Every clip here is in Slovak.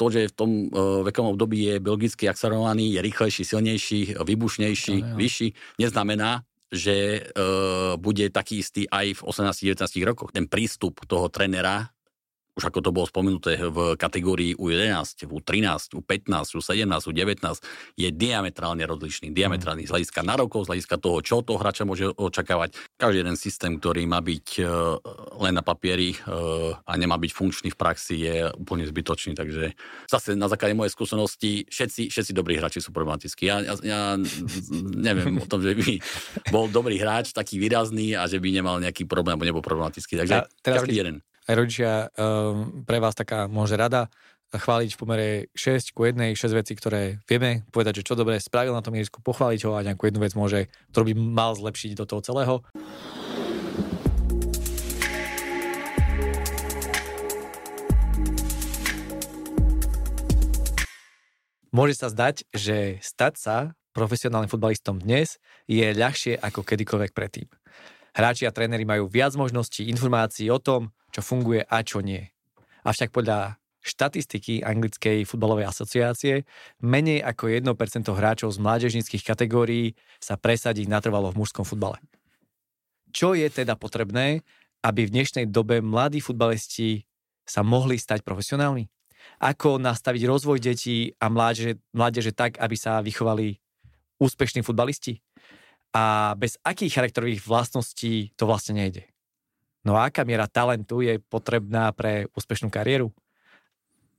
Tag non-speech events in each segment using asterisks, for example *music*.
to, že v tom uh, vekom období je biologicky akcelerovaný, je rýchlejší, silnejší, vybušnejší, no, vyšší, neznamená, že uh, bude taký istý aj v 18-19 rokoch. Ten prístup toho trenera už ako to bolo spomenuté v kategórii U11, U13, U15, U17, U19, je diametrálne rozlišný. Diametrálny z hľadiska nárokov, z hľadiska toho, čo toho hráča môže očakávať. Každý jeden systém, ktorý má byť e, len na papieri e, a nemá byť funkčný v praxi, je úplne zbytočný. Takže zase na základe mojej skúsenosti, všetci, všetci dobrí hráči sú problematickí. Ja, ja, ja neviem o tom, že by bol dobrý hráč, taký výrazný a že by nemal nejaký problém, alebo nebol problematický. Takže ja, teraz každý jeden aj rodičia, um, pre vás taká môže rada chváliť v pomere 6 ku 1, 6 vecí, ktoré vieme povedať, že čo dobre spravil na tom ihrisku, pochváliť ho a nejakú jednu vec môže, ktorú by mal zlepšiť do toho celého. Môže sa zdať, že stať sa profesionálnym futbalistom dnes je ľahšie ako kedykoľvek predtým. Hráči a tréneri majú viac možností, informácií o tom, čo funguje a čo nie. Avšak podľa štatistiky Anglickej futbalovej asociácie menej ako 1% hráčov z mládežnických kategórií sa presadí natrvalo v mužskom futbale. Čo je teda potrebné, aby v dnešnej dobe mladí futbalisti sa mohli stať profesionálni? Ako nastaviť rozvoj detí a mládeže, mládeže tak, aby sa vychovali úspešní futbalisti? A bez akých charakterových vlastností to vlastne nejde? No a aká miera talentu je potrebná pre úspešnú kariéru?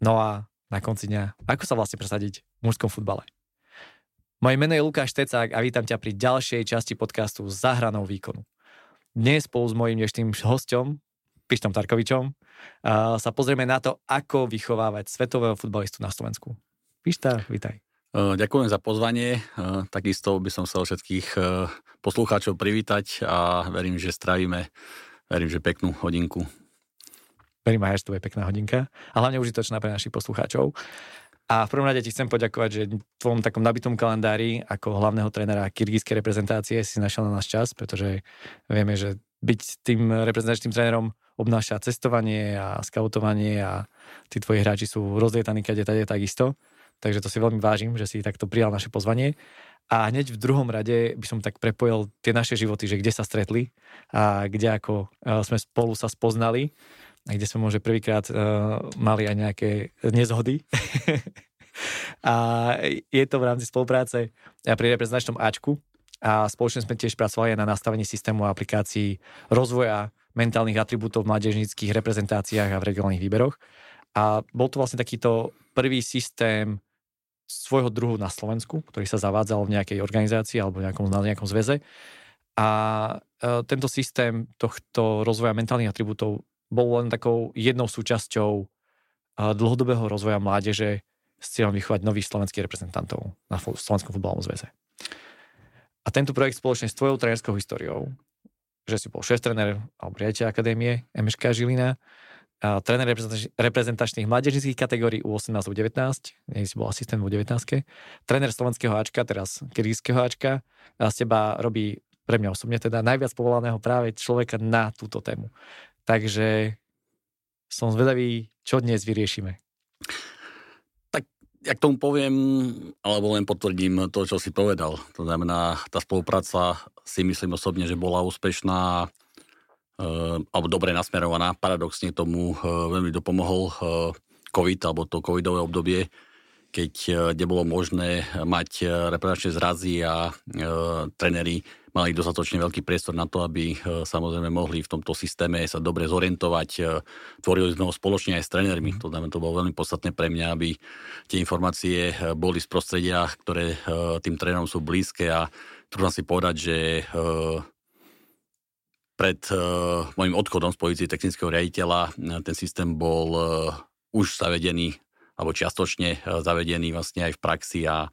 No a na konci dňa, ako sa vlastne presadiť v mužskom futbale? Moje meno je Lukáš Tecák a vítam ťa pri ďalšej časti podcastu Zahranou výkonu. Dnes spolu s mojím dnešným hostom, Pištom Tarkovičom, sa pozrieme na to, ako vychovávať svetového futbalistu na Slovensku. Pišta, vítaj. Ďakujem za pozvanie. Takisto by som chcel všetkých poslucháčov privítať a verím, že strávime verím, že peknú hodinku. Verím aj, že to je pekná hodinka a hlavne užitočná pre našich poslucháčov. A v prvom rade ti chcem poďakovať, že v tvojom takom nabitom kalendári ako hlavného trénera kyrgyzskej reprezentácie si našiel na nás čas, pretože vieme, že byť tým reprezentačným trénerom obnáša cestovanie a skautovanie a tí tvoji hráči sú rozlietaní kade tade takisto. Takže to si veľmi vážim, že si takto prijal naše pozvanie. A hneď v druhom rade by som tak prepojil tie naše životy, že kde sa stretli a kde ako e, sme spolu sa spoznali a kde sme možno prvýkrát uh, mali aj nejaké nezhody. *laughs* a je to v rámci spolupráce pri reprezentačnom Ačku a spoločne sme tiež pracovali na nastavení systému a aplikácií rozvoja mentálnych atribútov v mládežnických reprezentáciách a v regionálnych výberoch. A bol to vlastne takýto prvý systém svojho druhu na Slovensku, ktorý sa zavádzal v nejakej organizácii alebo nejakom, na nejakom zväze. A e, tento systém tohto rozvoja mentálnych atribútov bol len takou jednou súčasťou e, dlhodobého rozvoja mládeže s cieľom vychovať nových slovenských reprezentantov na Slovenskom futbalovom zväze. A tento projekt spoločne s tvojou trénerskou históriou, že si bol šéf tréner alebo riaditeľ akadémie MŠK Žilina, tréner reprezentačných mládežnických kategórií U18 U19, nie si bol asistent v U19, tréner slovenského Ačka, teraz kyrgyzského Ačka a z teba robí pre mňa osobne teda najviac povolaného práve človeka na túto tému. Takže som zvedavý, čo dnes vyriešime. Tak ja k tomu poviem, alebo len potvrdím to, čo si povedal. To znamená, tá spolupráca si myslím osobne, že bola úspešná alebo dobre nasmerovaná. Paradoxne tomu eh, veľmi dopomohol eh, COVID alebo to covidové obdobie, keď nebolo možné mať reparačné zrazy a trenery mali dostatočne veľký priestor na to, aby samozrejme mohli v tomto systéme sa dobre zorientovať. Tvorili sme ho spoločne aj s trénermi, to znamená, to bolo veľmi podstatné pre mňa, aby tie informácie boli z prostredia, ktoré tým trénerom sú blízke a trúfam si povedať, že pred uh, môjim odchodom z pozície technického riaditeľa ten systém bol uh, už zavedený alebo čiastočne uh, zavedený vlastne aj v praxi a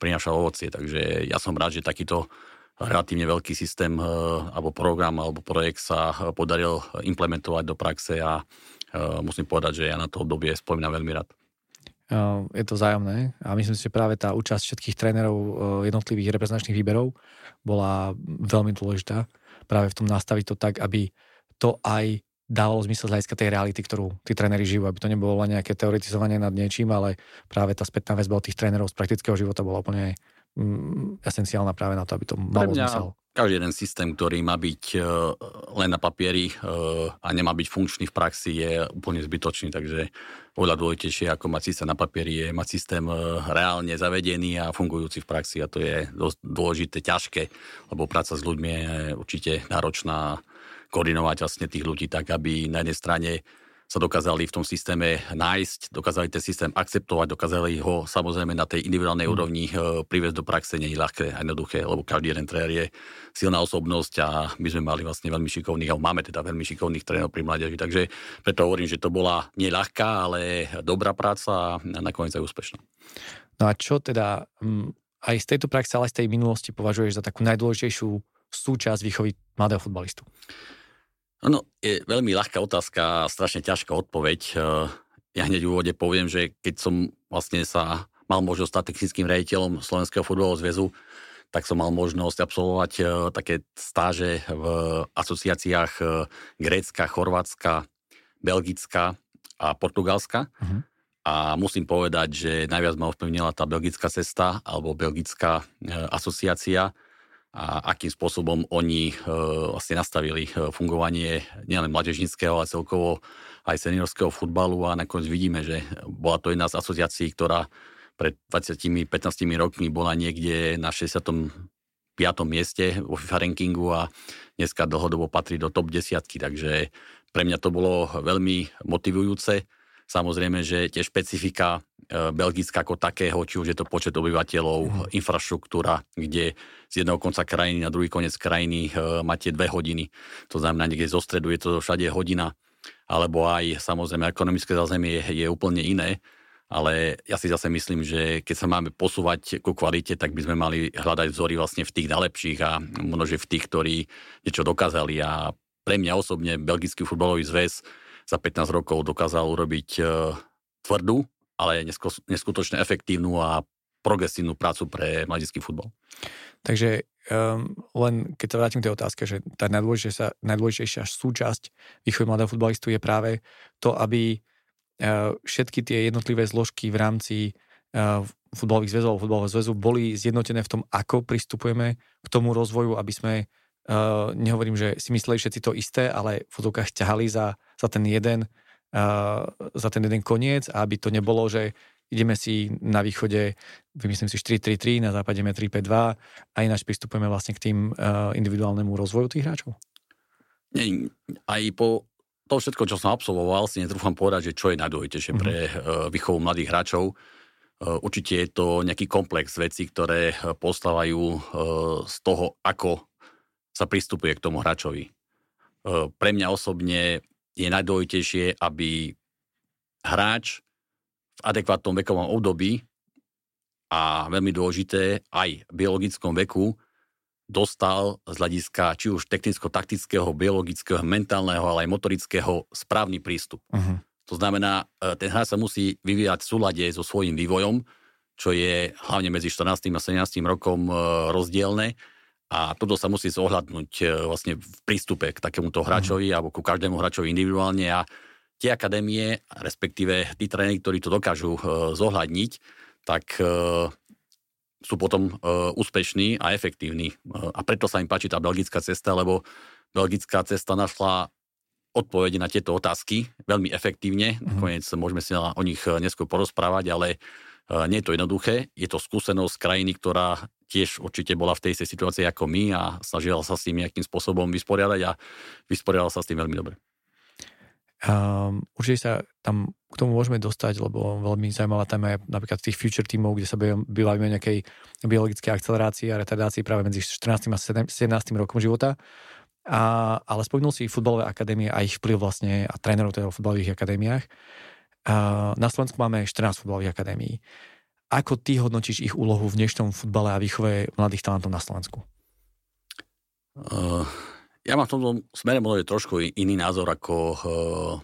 prinášal ovocie. Takže ja som rád, že takýto relatívne veľký systém alebo program alebo projekt sa podaril implementovať do praxe a musím povedať, že ja na to obdobie spomínam veľmi rád. Je to zájomné a myslím si, že práve tá účasť všetkých trénerov jednotlivých reprezentačných výberov bola veľmi dôležitá práve v tom nastaviť to tak, aby to aj dávalo zmysel z hľadiska tej reality, ktorú tí tréneri žijú, aby to nebolo len nejaké teoretizovanie nad niečím, ale práve tá spätná väzba od tých trénerov z praktického života bola úplne mm, esenciálna práve na to, aby to malo mňa, zmysel. Každý jeden systém, ktorý má byť uh, len na papieri uh, a nemá byť funkčný v praxi, je úplne zbytočný, takže oveľa dôležitejšie ako mať systém na papieri je mať systém uh, reálne zavedený a fungujúci v praxi a to je dosť dôležité, ťažké, lebo práca s ľuďmi je určite náročná koordinovať vlastne tých ľudí tak, aby na jednej strane sa dokázali v tom systéme nájsť, dokázali ten systém akceptovať, dokázali ho samozrejme na tej individuálnej mm. úrovni e, priviesť do praxe, nie je ľahké a jednoduché, lebo každý jeden tréner je silná osobnosť a my sme mali vlastne veľmi šikovných, alebo máme teda veľmi šikovných trénerov pri mládeži, takže preto hovorím, že to bola nie ľahká, ale dobrá práca a nakoniec aj úspešná. No a čo teda aj z tejto praxe, ale aj z tej minulosti považuješ za takú najdôležitejšiu súčasť výchovy mladého futbalistu? No, je veľmi ľahká otázka a strašne ťažká odpoveď. E, ja hneď v úvode poviem, že keď som vlastne sa mal možnosť stať technickým riaditeľom Slovenského futbalového zväzu, tak som mal možnosť absolvovať e, také stáže v asociáciách e, Grécka, Chorvátska, Belgická a Portugalska. Uh-huh. A musím povedať, že najviac ma ovplyvnila tá belgická cesta alebo belgická asociácia, a akým spôsobom oni e, vlastne nastavili e, fungovanie nielen mladežnického, ale celkovo aj seniorského futbalu a nakoniec vidíme, že bola to jedna z asociácií, ktorá pred 20-15 rokmi bola niekde na 65. mieste vo FIFA rankingu a dneska dlhodobo patrí do top 10, takže pre mňa to bolo veľmi motivujúce. Samozrejme, že tie špecifika Belgická ako takého, či už je to počet obyvateľov, mm. infraštruktúra, kde z jedného konca krajiny na druhý koniec krajiny e, máte dve hodiny. To znamená, niekde zo stredu je to všade hodina, alebo aj samozrejme ekonomické zázemie je, je úplne iné. Ale ja si zase myslím, že keď sa máme posúvať ku kvalite, tak by sme mali hľadať vzory vlastne v tých najlepších a možno, že v tých, ktorí niečo dokázali. A pre mňa osobne Belgický futbalový zväz za 15 rokov dokázal urobiť uh, tvrdú, ale neskutočne efektívnu a progresívnu prácu pre mladícky futbol. Takže um, len keď sa vrátim k tej otázke, že tá najdôležitejšia, najdôležitejšia súčasť výchovy mladého futbalistu je práve to, aby uh, všetky tie jednotlivé zložky v rámci uh, futbalových zväzov alebo futbalového zväzu boli zjednotené v tom, ako pristupujeme k tomu rozvoju, aby sme uh, nehovorím, že si mysleli všetci to isté, ale v ťahali za, za ten jeden za ten jeden koniec a aby to nebolo, že ideme si na východe, vymyslím si 4-3-3, na západe 3-5-2 a ináč pristupujeme vlastne k tým individuálnemu rozvoju tých hráčov? Nie, aj po to všetko, čo som absolvoval, si netrúfam povedať, že čo je najdôležitejšie mm-hmm. pre výchovu mladých hráčov. Určite je to nejaký komplex vecí, ktoré postávajú z toho, ako sa pristupuje k tomu hráčovi. Pre mňa osobne je najdôležitejšie, aby hráč v adekvátnom vekovom období a veľmi dôležité aj v biologickom veku dostal z hľadiska či už technicko-taktického, biologického, mentálneho, ale aj motorického správny prístup. Uh-huh. To znamená, e, ten hráč sa musí vyvíjať v súlade so svojím vývojom, čo je hlavne medzi 14. a 17. rokom e, rozdielne a toto sa musí zohľadnúť e, vlastne v prístupe k takémuto hráčovi mm. alebo ku každému hráčovi individuálne a tie akadémie, respektíve tí tréneri, ktorí to dokážu e, zohľadniť, tak e, sú potom úspešní a efektívni. A preto sa im páči tá belgická cesta, lebo belgická cesta našla odpovede na tieto otázky veľmi efektívne. Mm. Nakoniec môžeme si o nich neskôr porozprávať, ale nie je to jednoduché. Je to skúsenosť krajiny, ktorá tiež určite bola v tej istej situácii ako my a snažila sa s tým nejakým spôsobom vysporiadať a vysporiadala sa s tým veľmi dobre. Um, určite sa tam k tomu môžeme dostať, lebo veľmi zaujímavá téma je napríklad tých future tímov, kde sa bývame o nejakej biologickej akcelerácii a retardácii práve medzi 14. a 17. rokom života. A, ale spomínul si futbalové akadémie a ich vplyv vlastne a trénerov teda v futbalových akadémiách. Na Slovensku máme 14 futbalových akadémií. Ako ty hodnotíš ich úlohu v dnešnom futbale a výchove mladých talentov na Slovensku? Uh, ja mám v tomto smere možno trošku iný názor ako uh,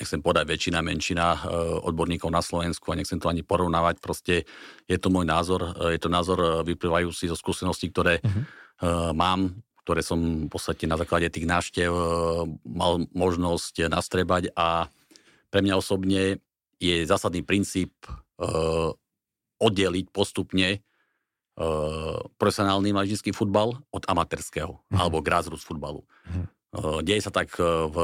nechcem povedať väčšina, menšina uh, odborníkov na Slovensku a nechcem to ani porovnávať. Proste je to môj názor, je to názor vyplývajúci zo skúseností, ktoré uh-huh. uh, mám ktoré som v podstate na základe tých návštev mal možnosť nastrebať a pre mňa osobne je zásadný princíp oddeliť postupne profesionálny mladícky futbal od amatérského mm. alebo grassroots futbalu. Mm. Deje sa tak v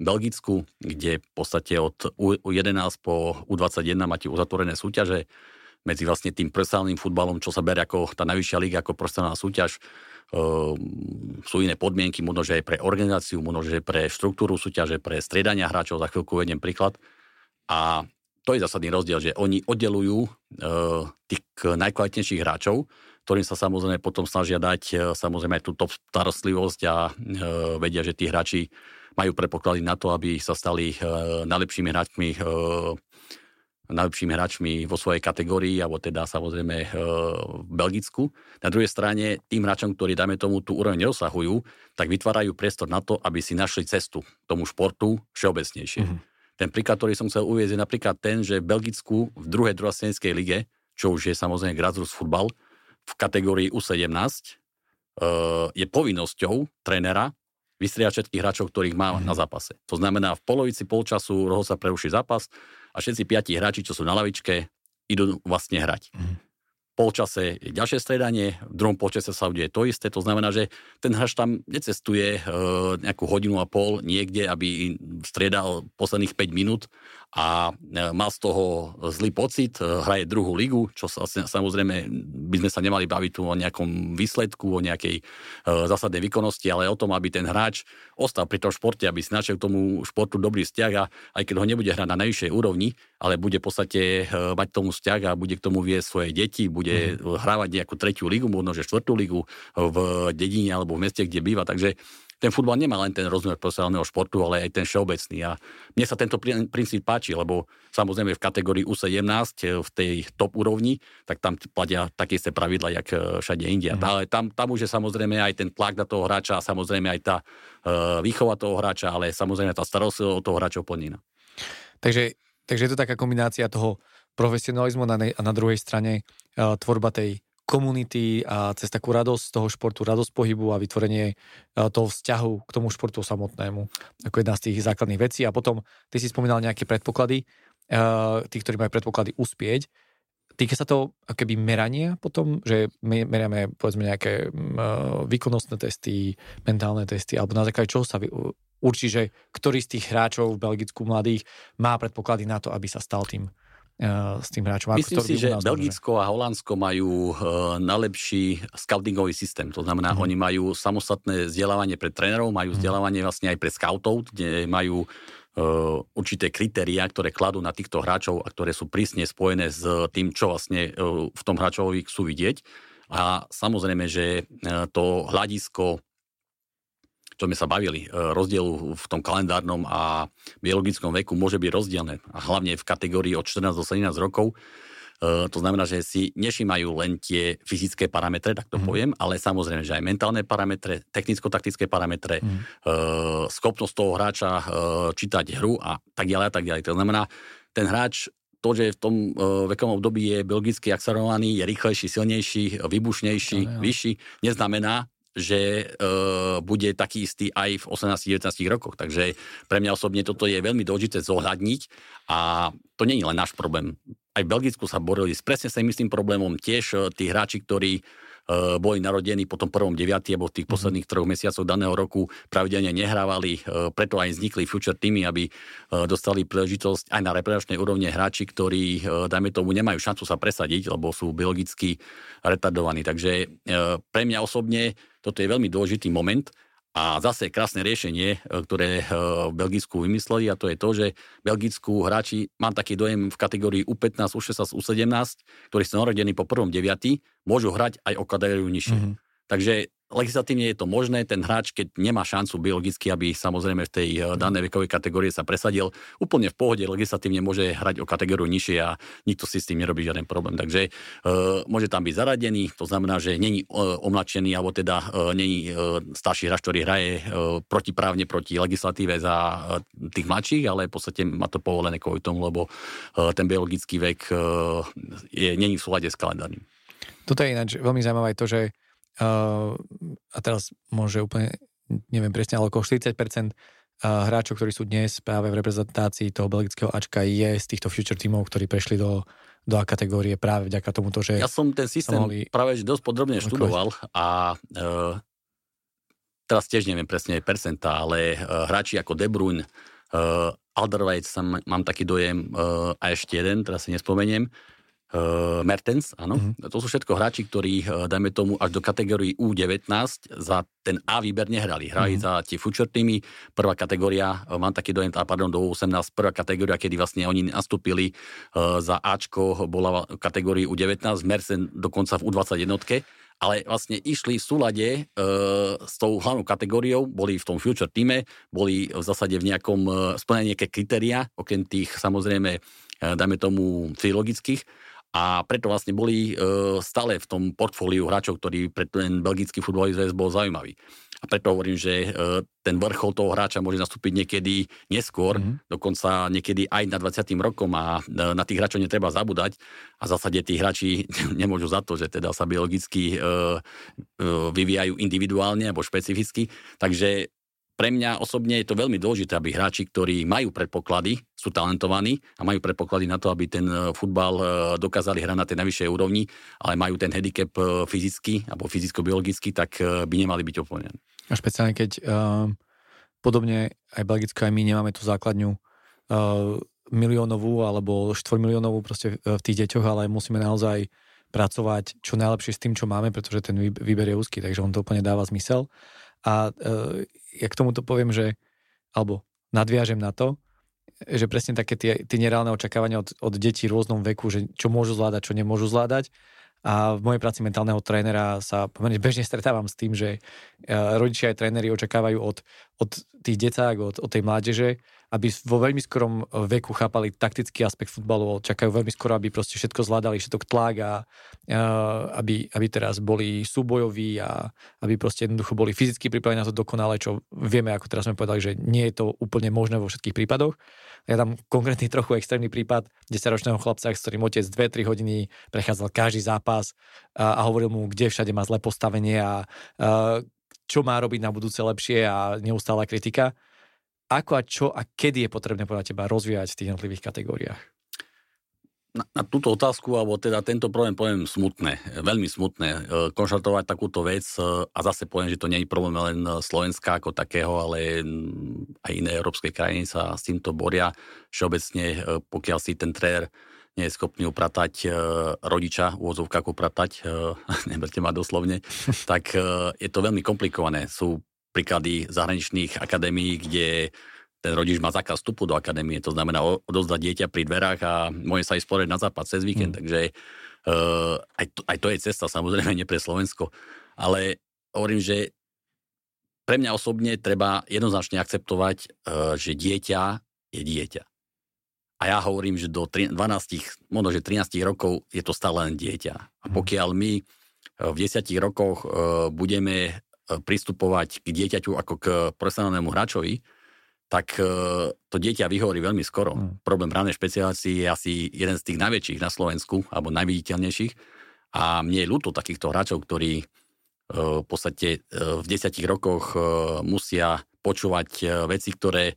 Belgicku, kde v podstate od U11 po U21 máte uzatvorené súťaže medzi vlastne tým profesionálnym futbalom, čo sa berie ako tá najvyššia liga, ako profesionálna súťaž. Sú iné podmienky, možno, že aj pre organizáciu, možno, že pre štruktúru súťaže, pre striedania hráčov, za chvíľku vediem príklad. A to je zásadný rozdiel, že oni oddelujú e, tých najkvalitnejších hráčov, ktorým sa samozrejme potom snažia dať e, samozrejme aj túto starostlivosť a e, vedia, že tí hráči majú prepoklady na to, aby sa stali najlepšími hráčmi najlepšími hráčmi vo svojej kategórii, alebo teda samozrejme v Belgicku. Na druhej strane, tým hráčom, ktorí, dajme tomu, tú úroveň neosahujú, tak vytvárajú priestor na to, aby si našli cestu tomu športu všeobecnejšie. Mm-hmm. Ten príklad, ktorý som chcel uvieť, je napríklad ten, že v Belgicku v druhej druhostenskej lige, čo už je samozrejme grassroots futbal, v kategórii U17 uh, je povinnosťou trénera vystriať všetkých hráčov, ktorých má mm. na zápase. To znamená, v polovici polčasu roho sa preruší zápas a všetci piati hráči, čo sú na lavičke, idú vlastne hrať. Mm polčase je ďalšie stredanie, v druhom polčase sa udeje to isté, to znamená, že ten hráč tam necestuje e, nejakú hodinu a pol niekde, aby striedal posledných 5 minút a e, má z toho zlý pocit, e, hraje druhú ligu, čo sa, samozrejme by sme sa nemali baviť tu o nejakom výsledku, o nejakej e, zásadnej výkonnosti, ale o tom, aby ten hráč ostal pri tom športe, aby si našiel tomu športu dobrý vzťah a aj keď ho nebude hrať na najvyššej úrovni, ale bude v podstate mať tomu vzťah a bude k tomu viesť svoje deti, bude bude mm. hrávať nejakú tretiu ligu, možno že štvrtú ligu v dedine alebo v meste, kde býva. Takže ten futbal nemá len ten rozmer profesionálneho športu, ale aj ten všeobecný. A mne sa tento princíp páči, lebo samozrejme v kategórii U17, eh, v tej top úrovni, tak tam platia také isté pravidla, jak eh, všade India. Mm. Ale tam, tam už je samozrejme aj ten tlak na toho hráča a samozrejme aj tá uh, výchova toho hráča, ale samozrejme tá starostlivosť od toho hráča plnina. Takže, takže je to taká kombinácia toho profesionalizmu na, a na druhej strane uh, tvorba tej komunity a cez takú radosť z toho športu, radosť pohybu a vytvorenie uh, toho vzťahu k tomu športu samotnému, ako jedna z tých základných vecí. A potom, ty si spomínal nejaké predpoklady, uh, tí, ktorí majú predpoklady uspieť. Týka sa to keby merania potom, že my meriame povedzme nejaké uh, výkonnostné testy, mentálne testy, alebo na základe čoho sa určí, že ktorý z tých hráčov v Belgicku mladých má predpoklady na to, aby sa stal tým s tým hráčom. Myslím si, že Belgicko a Holandsko majú uh, najlepší scoutingový systém. To znamená, mm-hmm. oni majú samostatné vzdelávanie pre trénerov, majú mm-hmm. vzdelávanie vlastne aj pre scoutov, kde majú uh, určité kritériá, ktoré kladú na týchto hráčov a ktoré sú prísne spojené s tým, čo vlastne v tom hráčovi chcú vidieť. A samozrejme, že to hľadisko čo sme sa bavili, e, rozdielu v tom kalendárnom a biologickom veku môže byť rozdielne. A hlavne v kategórii od 14 do 17 rokov. E, to znamená, že si nešímajú len tie fyzické parametre, tak to mm. poviem, ale samozrejme, že aj mentálne parametre, technicko-taktické parametre, mm. schopnosť toho hráča čítať hru a tak ďalej a tak ďalej. To znamená, ten hráč to, že v tom vekovom období je belgicky akcelerovaný, je rýchlejší, silnejší, vybušnejší, no, vyšší, neznamená, že uh, bude taký istý aj v 18-19 rokoch. Takže pre mňa osobne toto je veľmi dôležité zohľadniť a to nie je len náš problém. Aj v Belgicku sa borili s presne sa myslím problémom tiež uh, tí hráči, ktorí boli narodení po tom prvom 9. alebo v tých mm-hmm. posledných troch mesiacoch daného roku pravidelne nehrávali, uh, preto aj vznikli future týmy, aby uh, dostali príležitosť aj na reprezentačnej úrovne hráči, ktorí, dajme tomu, nemajú šancu sa presadiť, lebo sú biologicky retardovaní. Takže pre mňa osobne toto je veľmi dôležitý moment a zase krásne riešenie, e, ktoré e, v Belgicku vymysleli a to je to, že Belgicku hráči, mám taký dojem v kategórii U15, U16, U17, ktorí sú narodení po prvom 9, môžu hrať aj o kategóriu nižšie. Mm-hmm. Takže legislatívne je to možné, ten hráč, keď nemá šancu biologicky, aby samozrejme v tej eh, danej vekovej kategórie sa presadil, úplne v pohode legislatívne môže hrať o kategóriu nižšie a nikto si s tým nerobí žiaden problém. Takže uh, môže tam byť zaradený, to znamená, že není uh, omlačený, alebo teda uh, není uh, starší hráč, ktorý hraje uh, protiprávne proti legislatíve za uh, tých mladších, ale v podstate má to povolené kvôli tomu, lebo uh, ten biologický vek uh, je, není v súlade s kalendárnym. Toto je ináč veľmi zaujímavé to, že a teraz môže úplne, neviem presne, ale okolo 40% hráčov, ktorí sú dnes práve v reprezentácii toho belgického Ačka je z týchto future tímov, ktorí prešli do, do A kategórie práve vďaka tomuto, že... Ja som ten systém mohli... práve dosť podrobne študoval a uh, teraz tiež neviem presne percenta, ale uh, hráči ako De Bruyne, uh, Alderweireld, mám taký dojem, uh, a ešte jeden, teraz si nespomeniem, uh, Mertens, áno. Mm-hmm. To sú všetko hráči, ktorí, uh, dajme tomu, až do kategórii U19 za ten A výber nehrali. Hrali mm-hmm. za tie future týmy. Prvá kategória, uh, mám taký dojem, pardon, do U18, prvá kategória, kedy vlastne oni nastúpili uh, za Ačko, bola v kategórii U19, Mersen dokonca v U21 ale vlastne išli v súlade e, s tou hlavnou kategóriou, boli v tom future týme, boli v zásade v nejakom, e, splnení nejaké kritéria, okrem tých samozrejme, e, dajme tomu, trilogických, a preto vlastne boli e, stále v tom portfóliu hráčov, ktorý pre ten belgický futbalový zväz bol zaujímavý. A preto hovorím, že e, ten vrchol toho hráča môže nastúpiť niekedy neskôr, mm-hmm. dokonca niekedy aj na 20. rokom a e, na tých hráčov netreba zabúdať. A v zásade tí hráči *laughs* nemôžu za to, že teda sa biologicky vyvíjajú individuálne alebo špecificky. Takže pre mňa osobne je to veľmi dôležité, aby hráči, ktorí majú predpoklady, sú talentovaní a majú predpoklady na to, aby ten e, futbal e, dokázali hrať na tej najvyššej úrovni, ale majú ten handicap e, fyzicky alebo fyzicko-biologický, tak by nemali byť úplne. A špeciálne keď uh, podobne aj Belgicko, aj my nemáme tú základňu uh, miliónovú alebo štvormiliónovú proste v tých deťoch, ale musíme naozaj pracovať čo najlepšie s tým, čo máme, pretože ten výber je úzky, takže on to úplne dáva zmysel. A uh, ja k tomuto poviem, že, alebo nadviažem na to, že presne také tie, tie nereálne očakávania od, od detí v rôznom veku, že čo môžu zvládať, čo nemôžu zvládať. A v mojej práci mentálneho trénera sa pomerne bežne stretávam s tým, že rodičia aj tréneri očakávajú od, od tých decák, od, od tej mládeže, aby vo veľmi skorom eh, veku chápali taktický aspekt futbalu, čakajú veľmi skoro, aby proste všetko zvládali, všetko tlak a uh, aby, aby teraz boli súbojoví a aby proste jednoducho boli fyzicky pripravení na to dokonale, čo vieme, ako teraz sme povedali, že nie je to úplne možné vo všetkých prípadoch. Ja dám konkrétny *laughs* trochu extrémny prípad 10-ročného chlapca, s ktorým otec 2-3 hodiny prechádzal každý zápas a, a hovoril mu, kde všade má zlé postavenie a uh, čo má robiť na budúce lepšie a neustála kritika ako a čo a kedy je potrebné podľa teba rozvíjať v tých jednotlivých kategóriách? Na, na túto otázku, alebo teda tento problém poviem smutné, veľmi smutné, e, konštatovať takúto vec e, a zase poviem, že to nie je problém len Slovenska ako takého, ale aj iné európske krajiny sa s týmto boria. Všeobecne, e, pokiaľ si ten tréner nie je schopný upratať rodiča, úvozovkách upratať, *laughs* neberte ma doslovne, tak je to veľmi komplikované. Sú príklady zahraničných akadémií, kde ten rodič má zákaz vstupu do akadémie, to znamená odozdať dieťa pri dverách a môže sa ísť na západ cez víkend, mm. takže uh, aj, to, aj to je cesta, samozrejme, nie pre Slovensko. Ale hovorím, že pre mňa osobne treba jednoznačne akceptovať, uh, že dieťa je dieťa. A ja hovorím, že do 12, možno že 13 rokov je to stále len dieťa. A mm. pokiaľ my v 10 rokoch budeme pristupovať k dieťaťu ako k profesionálnemu hráčovi, tak e, to dieťa vyhorí veľmi skoro. Mm. Problém právnej špecializácie je asi jeden z tých najväčších na Slovensku, alebo najviditeľnejších. A mne je ľúto takýchto hráčov, ktorí e, v podstate e, v desiatich rokoch musia počúvať veci, ktoré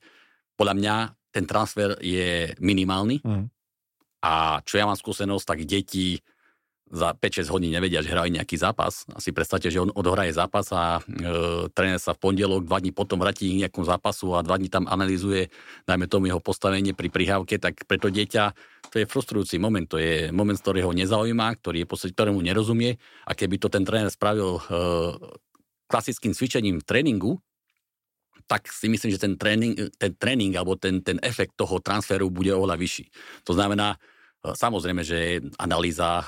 podľa mňa ten transfer je minimálny. Mm. A čo ja mám skúsenosť, tak deti za 5-6 hodín nevedia, že hrajú nejaký zápas. Asi predstavte, že on odohraje zápas a e, tréner sa v pondelok, dva dní potom vráti k nejakom zápasu a dva dní tam analýzuje, najmä tomu jeho postavenie pri prihávke, tak preto dieťa to je frustrujúci moment, to je moment, z ktorého nezaujíma, ktorý je podstate, ktorému nerozumie a keby to ten tréner spravil e, klasickým cvičením tréningu, tak si myslím, že ten tréning, ten tréning alebo ten, ten efekt toho transferu bude oveľa vyšší. To znamená, samozrejme, že analýza e,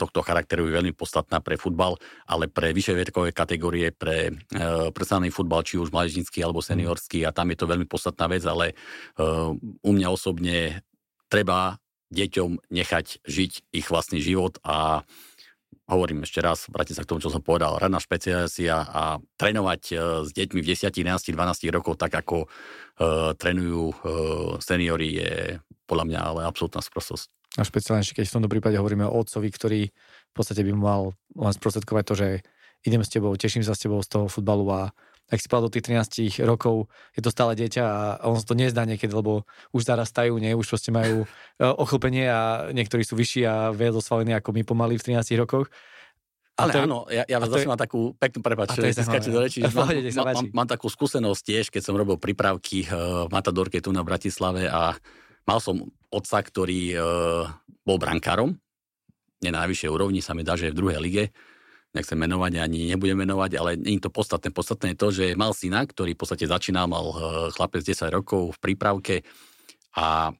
tohto charakteru je veľmi podstatná pre futbal, ale pre vyššie vekové kategórie, pre e, predstavný futbal, či už mládežnícky alebo seniorský, a tam je to veľmi podstatná vec, ale u mňa osobne treba deťom nechať žiť ich vlastný život a hovorím ešte raz, vrátim sa k tomu, čo som povedal, ranná špecializácia a trénovať s deťmi v 10, 11, 12 rokov tak, ako trénujú seniory je podľa mňa ale absolútna sprostosť. A špeciálne, keď v tomto prípade hovoríme o otcovi, ktorý v podstate by mal len sprostredkovať to, že idem s tebou, teším sa s tebou z toho futbalu a ak si povedal do tých 13 rokov, je to stále dieťa a on sa to nezdá niekedy, lebo už zarastajú, nie, už proste majú *laughs* e, ochlpenie a niektorí sú vyšší a viac osvalení ako my pomaly v 13 rokoch. Ale to, áno, ja, ja zase je, mám takú peknú, prepáč, že skáčem do rečí, *laughs* mám, mám, mám, mám takú skúsenosť tiež, keď som robil prípravky v Matadorke tu na Bratislave a mal som otca, ktorý uh, bol brankárom, nie na najvyššej úrovni, sa mi dá, že je v druhej lige, nechcem menovať, ani nebudem menovať, ale nie je to podstatné. Podstatné je to, že mal syna, ktorý v podstate začínal, mal eh, chlapec 10 rokov v prípravke a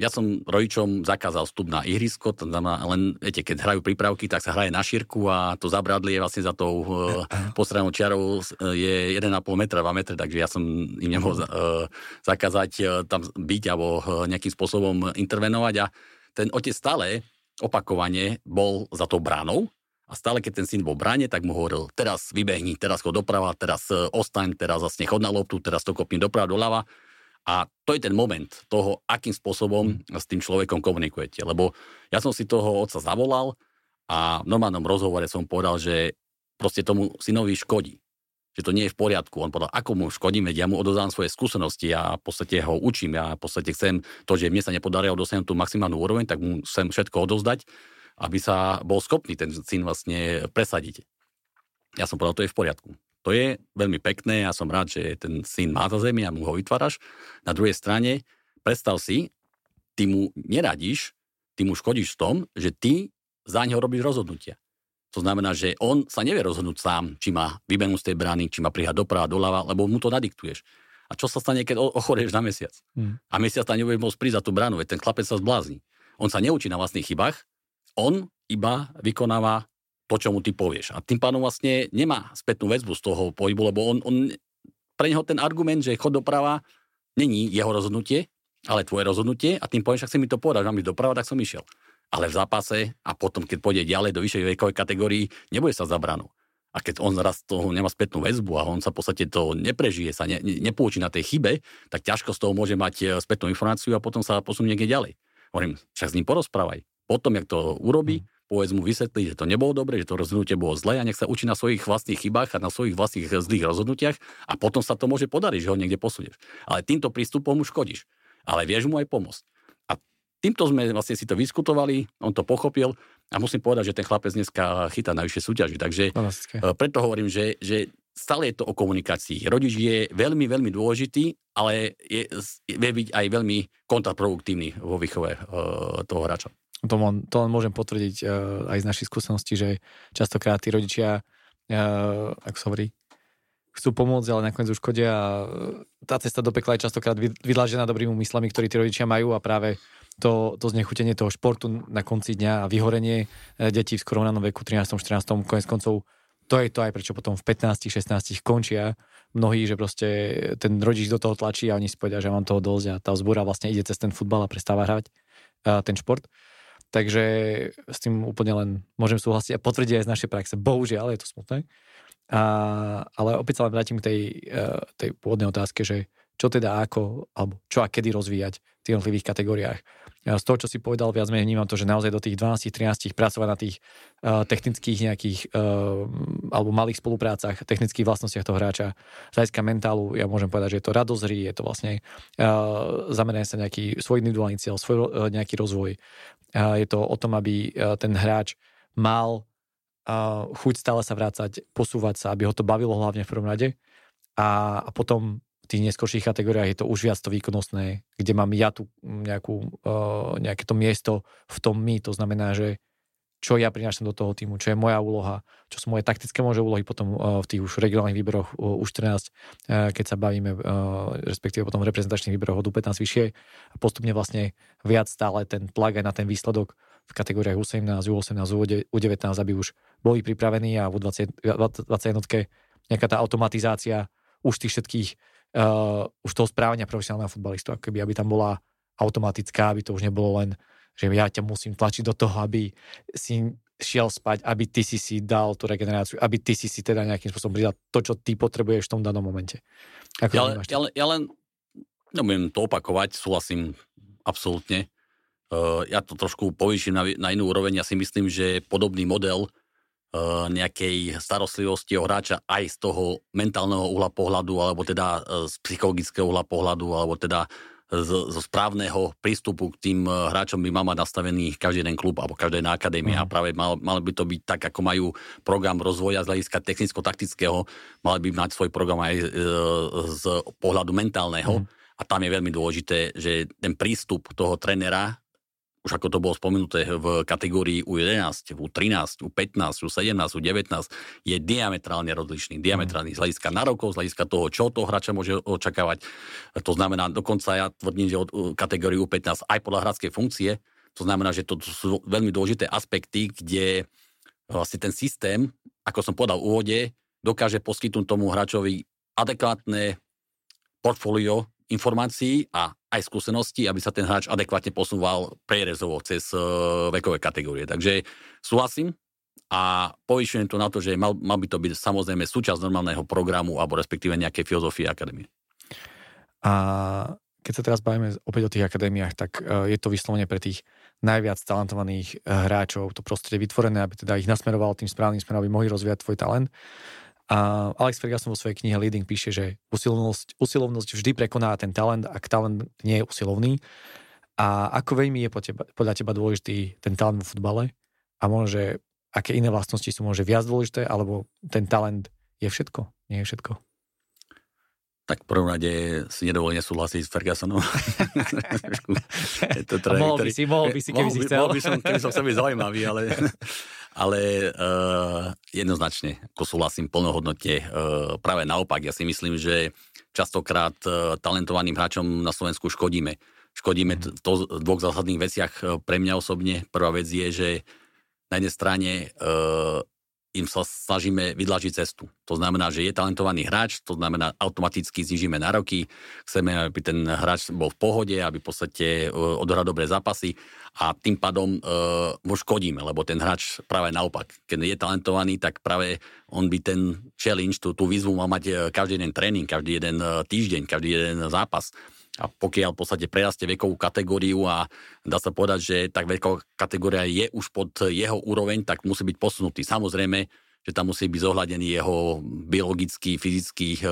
ja som rodičom zakázal vstup na ihrisko, to znamená, len, viete, keď hrajú prípravky, tak sa hraje na šírku a to zabradlie vlastne za tou uh, postranou čiarou je 1,5 metra, 2 metre, takže ja som im nemohol uh, zakázať uh, tam byť alebo uh, nejakým spôsobom intervenovať a ten otec stále opakovane bol za tou bránou a stále, keď ten syn bol v bráne, tak mu hovoril, teraz vybehni, teraz chod doprava, teraz ostaň, teraz vlastne chod na loptu, teraz to kopni doprava, doľava. A to je ten moment toho, akým spôsobom mm. s tým človekom komunikujete. Lebo ja som si toho otca zavolal a v normálnom rozhovore som povedal, že proste tomu synovi škodí. Že to nie je v poriadku. On povedal, ako mu škodím, veď ja mu odozám svoje skúsenosti a v podstate ho učím. Ja v podstate chcem to, že mne sa nepodarilo dosiahnuť tú maximálnu úroveň, tak mu chcem všetko odozdať aby sa bol schopný ten syn vlastne presadiť. Ja som povedal, to je v poriadku. To je veľmi pekné, ja som rád, že ten syn má za zemi a mu ho vytváraš. Na druhej strane, predstav si, ty mu neradíš, ty mu škodíš v tom, že ty za neho robíš rozhodnutia. To znamená, že on sa nevie rozhodnúť sám, či má vybenúť z tej brány, či má prihať doprava, doľava, lebo mu to nadiktuješ. A čo sa stane, keď ochorieš na mesiac? Hmm. A mesiac tam nebude môcť prísť za tú bránu, veď ten chlapec sa zblázni. On sa neučí na vlastných chybách, on iba vykonáva to, čo mu ty povieš. A tým pádom vlastne nemá spätnú väzbu z toho pohybu, lebo on, on pre neho ten argument, že chod doprava, není jeho rozhodnutie, ale tvoje rozhodnutie a tým povieš, ak si mi to povedal, že mám ísť doprava, tak som išiel. Ale v zápase a potom, keď pôjde ďalej do vyššej vekovej kategórii, nebude sa zabranu. A keď on raz toho nemá spätnú väzbu a on sa v podstate to neprežije, sa ne, nepoučí na tej chybe, tak ťažko z toho môže mať e, spätnú informáciu a potom sa posunie niekde ďalej. Hovorím, však s ním porozprávaj. Potom, jak to urobí. Povedz mu vysvetliť, že to nebolo dobre, že to rozhodnutie bolo zlé a nech sa učí na svojich vlastných chybách a na svojich vlastných zlých rozhodnutiach a potom sa to môže podariť, že ho niekde posunieš. Ale týmto prístupom mu škodíš. Ale vieš mu aj pomôcť. A týmto sme vlastne si to vyskutovali, on to pochopil a musím povedať, že ten chlapec dneska chytá na vyššie súťaži. Takže Fantastické. E, preto hovorím, že, že stále je to o komunikácii. Rodič je veľmi, veľmi dôležitý, ale je, vie byť aj veľmi kontraproduktívny vo výchove uh, toho hráča. To, len, to len môžem potvrdiť uh, aj z našich skúseností, že častokrát tí rodičia, uh, ako sa hovorí, chcú pomôcť, ale nakoniec už škodia a tá cesta do pekla je častokrát vydlážená dobrými myslami, ktorí tí rodičia majú a práve to, to znechutenie toho športu na konci dňa a vyhorenie detí v koronálnom veku 13. 14. konec koncov to je to aj prečo potom v 15, 16 končia mnohí, že proste ten rodič do toho tlačí a oni si povedia, že mám toho dosť a tá vzbúra vlastne ide cez ten futbal a prestáva hrať ten šport. Takže s tým úplne len môžem súhlasiť a potvrdiť aj z našej praxe. Bohužiaľ, je to smutné. A, ale opäť sa len vrátim k tej, e, tej pôvodnej otázke, že čo teda ako, alebo čo a kedy rozvíjať v tých jednotlivých kategóriách z toho, čo si povedal, viac menej vnímam to, že naozaj do tých 12-13 pracovať na tých uh, technických nejakých uh, alebo malých spoluprácach, technických vlastnostiach toho hráča. Z hľadiska mentálu, ja môžem povedať, že je to radosť hry, je to vlastne uh, zameranie sa nejaký svoj individuálny cieľ, svoj uh, nejaký rozvoj. Uh, je to o tom, aby uh, ten hráč mal uh, chuť stále sa vrácať, posúvať sa, aby ho to bavilo hlavne v prvom rade. A, a potom tých neskôrších kategóriách je to už viac to výkonnostné, kde mám ja tu nejakú, uh, nejaké to miesto v tom my, to znamená, že čo ja prinášam do toho týmu, čo je moja úloha, čo sú moje taktické môže úlohy potom uh, v tých už regionálnych výberoch uh, už 14, uh, keď sa bavíme, respektíve potom v reprezentačných výberoch od U15 vyššie. A postupne vlastne viac stále ten tlak aj na ten výsledok v kategóriách U17, U18, U19, aby už boli pripravení a v U20, 20 nejaká tá automatizácia už tých všetkých uh, už toho správania profesionálneho futbalistu, ako keby, aby tam bola automatická, aby to už nebolo len, že ja ťa musím tlačiť do toho, aby si šiel spať, aby ty si si dal tú regeneráciu, aby ty si si teda nejakým spôsobom pridal to, čo ty potrebuješ v tom danom momente. Ako ja, ja, ja len nebudem to opakovať, súhlasím absolútne. Uh, ja to trošku povýšim na, na inú úroveň. Ja si myslím, že podobný model nejakej starostlivosti o hráča aj z toho mentálneho uhla pohľadu, alebo teda z psychologického uhla pohľadu, alebo teda zo, zo správneho prístupu k tým hráčom by mal mať nastavený každý jeden klub alebo každá jedna akadémia. Mm. A práve mal, mal by to byť tak, ako majú program rozvoja z hľadiska technicko-taktického, mali by mať svoj program aj e, z pohľadu mentálneho. Mm. A tam je veľmi dôležité, že ten prístup toho trenera už ako to bolo spomenuté v kategórii U11, U13, U15, U17, U19, je diametrálne rozlišný. Diametrálny z hľadiska nárokov, z hľadiska toho, čo toho hráča môže očakávať. To znamená, dokonca ja tvrdím, že od kategórii U15 aj podľa hráčskej funkcie, to znamená, že to sú veľmi dôležité aspekty, kde vlastne ten systém, ako som povedal v úvode, dokáže poskytnúť tomu hráčovi adekvátne portfólio informácií a aj skúseností, aby sa ten hráč adekvátne posúval prierezovo cez uh, vekové kategórie. Takže súhlasím a povyšujem to na to, že mal, mal by to byť samozrejme súčasť normálneho programu alebo respektíve nejakej filozofie akadémie. A keď sa teraz bavíme opäť o tých akadémiách, tak uh, je to vyslovene pre tých najviac talentovaných uh, hráčov to prostredie vytvorené, aby teda ich nasmeroval tým správnym smerom, aby mohli rozvíjať tvoj talent. A Alex Ferguson vo svojej knihe Leading píše, že usilovnosť, usilovnosť vždy prekoná ten talent, ak talent nie je usilovný. A ako veľmi je teba, podľa teba dôležitý ten talent vo futbale? A možno, aké iné vlastnosti sú možno viac dôležité, alebo ten talent je všetko? Nie je všetko? Tak v prvom rade si nedovolí nesúhlasiť s Fergusonom. *laughs* to teda, mohol by si, mohol by si, keby mohol, si chcel. Mohol by som, keby som chcel byť zaujímavý, ale *laughs* ale uh, jednoznačne, ako súhlasím plnohodnotne, uh, práve naopak, ja si myslím, že častokrát uh, talentovaným hráčom na Slovensku škodíme. Škodíme mhm. to v dvoch zásadných veciach pre mňa osobne. Prvá vec je, že na jednej strane uh, im sa snažíme vydlažiť cestu. To znamená, že je talentovaný hráč, to znamená automaticky znižíme nároky, chceme, aby ten hráč bol v pohode, aby v podstate e, odohral dobré zápasy a tým pádom uh, mu škodíme, lebo ten hráč práve naopak, keď je talentovaný, tak práve on by ten challenge, tú, tú výzvu mal mať e, každý jeden tréning, každý jeden týždeň, každý jeden zápas a pokiaľ v podstate prerastie vekovú kategóriu a dá sa povedať, že tak veková kategória je už pod jeho úroveň, tak musí byť posunutý. Samozrejme, že tam musí byť zohľadený jeho biologický, fyzický, e,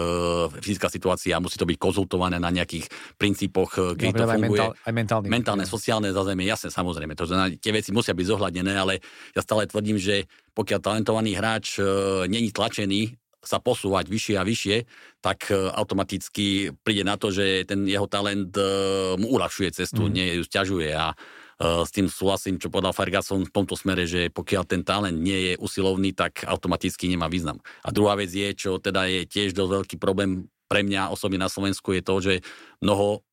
fyzická situácia, musí to byť konzultované na nejakých princípoch, e, keď to funguje. Aj, mentál, aj mentálny. Mentálne, sociálne zázemie, jasne, samozrejme. To tie veci musia byť zohľadené, ale ja stále tvrdím, že pokiaľ talentovaný hráč e, není tlačený sa posúvať vyššie a vyššie, tak e, automaticky príde na to, že ten jeho talent e, mu uľahčuje cestu, mm. nie ju stiažuje a e, s tým súhlasím, čo povedal Ferguson v tomto smere, že pokiaľ ten talent nie je usilovný, tak automaticky nemá význam. A druhá vec je, čo teda je tiež dosť veľký problém pre mňa osobne na Slovensku, je to, že mnoho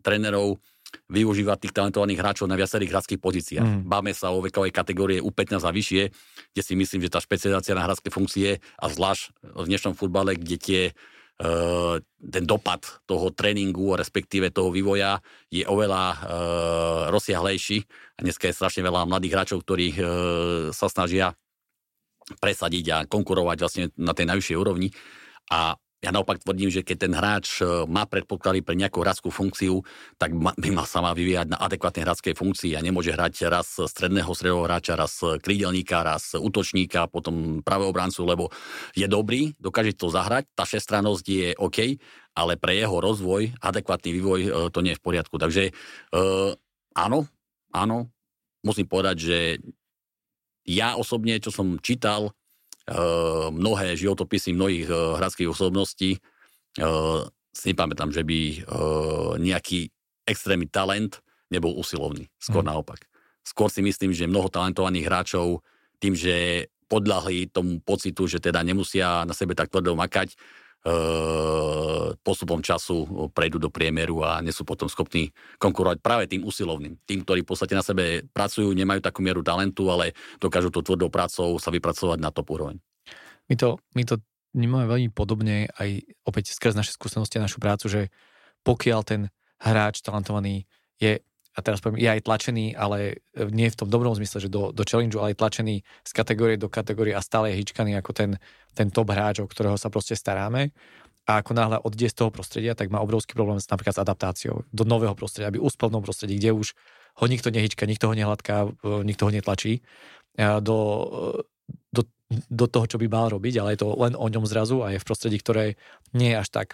trénerov využíva tých talentovaných hráčov na viacerých hradských pozíciách. Mm. Báme sa o vekovej kategórie U15 a vyššie, kde si myslím, že tá špecializácia na hradské funkcie a zvlášť v dnešnom futbale, kde tie Uh, ten dopad toho tréningu, respektíve toho vývoja je oveľa uh, rozsiahlejší. A dneska je strašne veľa mladých hráčov, ktorí uh, sa snažia presadiť a konkurovať vlastne na tej najvyššej úrovni. A ja naopak tvrdím, že keď ten hráč e, má predpoklady pre nejakú hradskú funkciu, tak by mal sa má vyvíjať na adekvátnej hradskej funkcii a nemôže hrať raz stredného stredového hráča, raz krídelníka, raz útočníka, potom pravého brancu, lebo je dobrý, dokáže to zahrať, tá šestrannosť je OK, ale pre jeho rozvoj, adekvátny vývoj, e, to nie je v poriadku. Takže uh, áno, áno, musím povedať, že ja osobne, čo som čítal, mnohé životopisy mnohých uh, hradských osobností. Uh, si nepamätám, že by nejaký extrémny talent nebol usilovný. Skôr hmm. naopak. Skôr si myslím, že mnoho talentovaných hráčov tým, že podľahli tomu pocitu, že teda nemusia na sebe tak tvrdo makať, postupom času prejdú do priemeru a nie sú potom schopní konkurovať práve tým usilovným. Tým, ktorí v podstate na sebe pracujú, nemajú takú mieru talentu, ale dokážu to tvrdou prácou sa vypracovať na top úroveň. My to, my to vnímame veľmi podobne aj opäť skrz naše skúsenosti a našu prácu, že pokiaľ ten hráč talentovaný je a teraz poviem, je aj tlačený, ale e, nie v tom dobrom zmysle, že do, do challenge, ale aj tlačený z kategórie do kategórie a stále je hýčkaný ako ten, ten top hráč, o ktorého sa proste staráme. A ako náhle odjde z toho prostredia, tak má obrovský problém napríklad s adaptáciou do nového prostredia, aby uspel v prostredí, kde už ho nikto nehyčka, nikto ho nehladká, e, nikto ho netlačí. Do, do, do toho, čo by mal robiť, ale je to len o ňom zrazu a je v prostredí, ktoré nie je až tak,